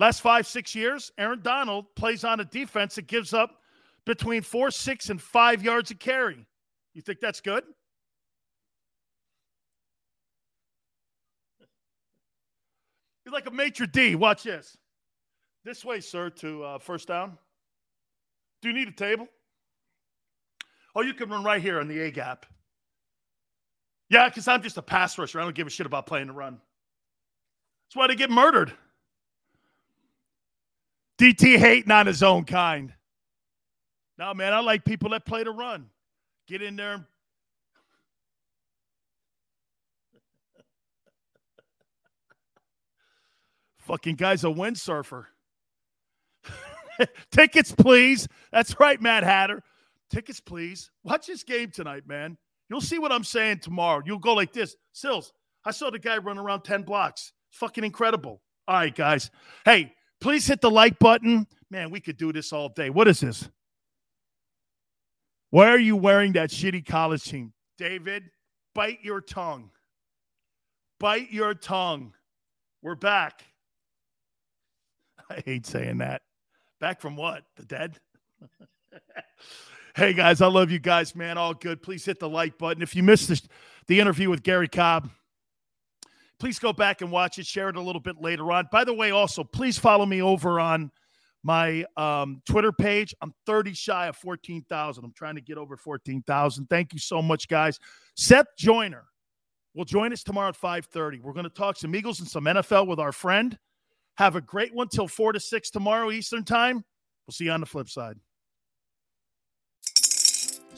Last five, six years, Aaron Donald plays on a defense that gives up between four, six, and five yards a carry. You think that's good? He's like a maitre d. Watch this. This way, sir, to uh, first down. Do you need a table? Oh, you can run right here on the A gap. Yeah, because I'm just a pass rusher. I don't give a shit about playing the run. That's why they get murdered. DT hating on his own kind. No, man, I like people that play to run. Get in there and Fucking guy's a windsurfer. Tickets, please. That's right, Matt Hatter. Tickets, please. Watch this game tonight, man. You'll see what I'm saying tomorrow. You'll go like this. Sills, I saw the guy run around 10 blocks. Fucking incredible. All right, guys. Hey, please hit the like button. Man, we could do this all day. What is this? Why are you wearing that shitty college team? David, bite your tongue. Bite your tongue. We're back. I hate saying that. Back from what? The dead? hey, guys, I love you guys, man. All good. Please hit the like button. If you missed the, the interview with Garry Cobb, please go back and watch it. Share it a little bit later on. By the way, also, please follow me over on my um, Twitter page. I'm 30 shy of 14,000. I'm trying to get over 14,000. Thank you so much, guys. Seth Joyner will join us tomorrow at 5:30. We're going to talk some Eagles and some NFL with our friend. Have a great one till 4 to 6 tomorrow Eastern Time. We'll see you on the flip side.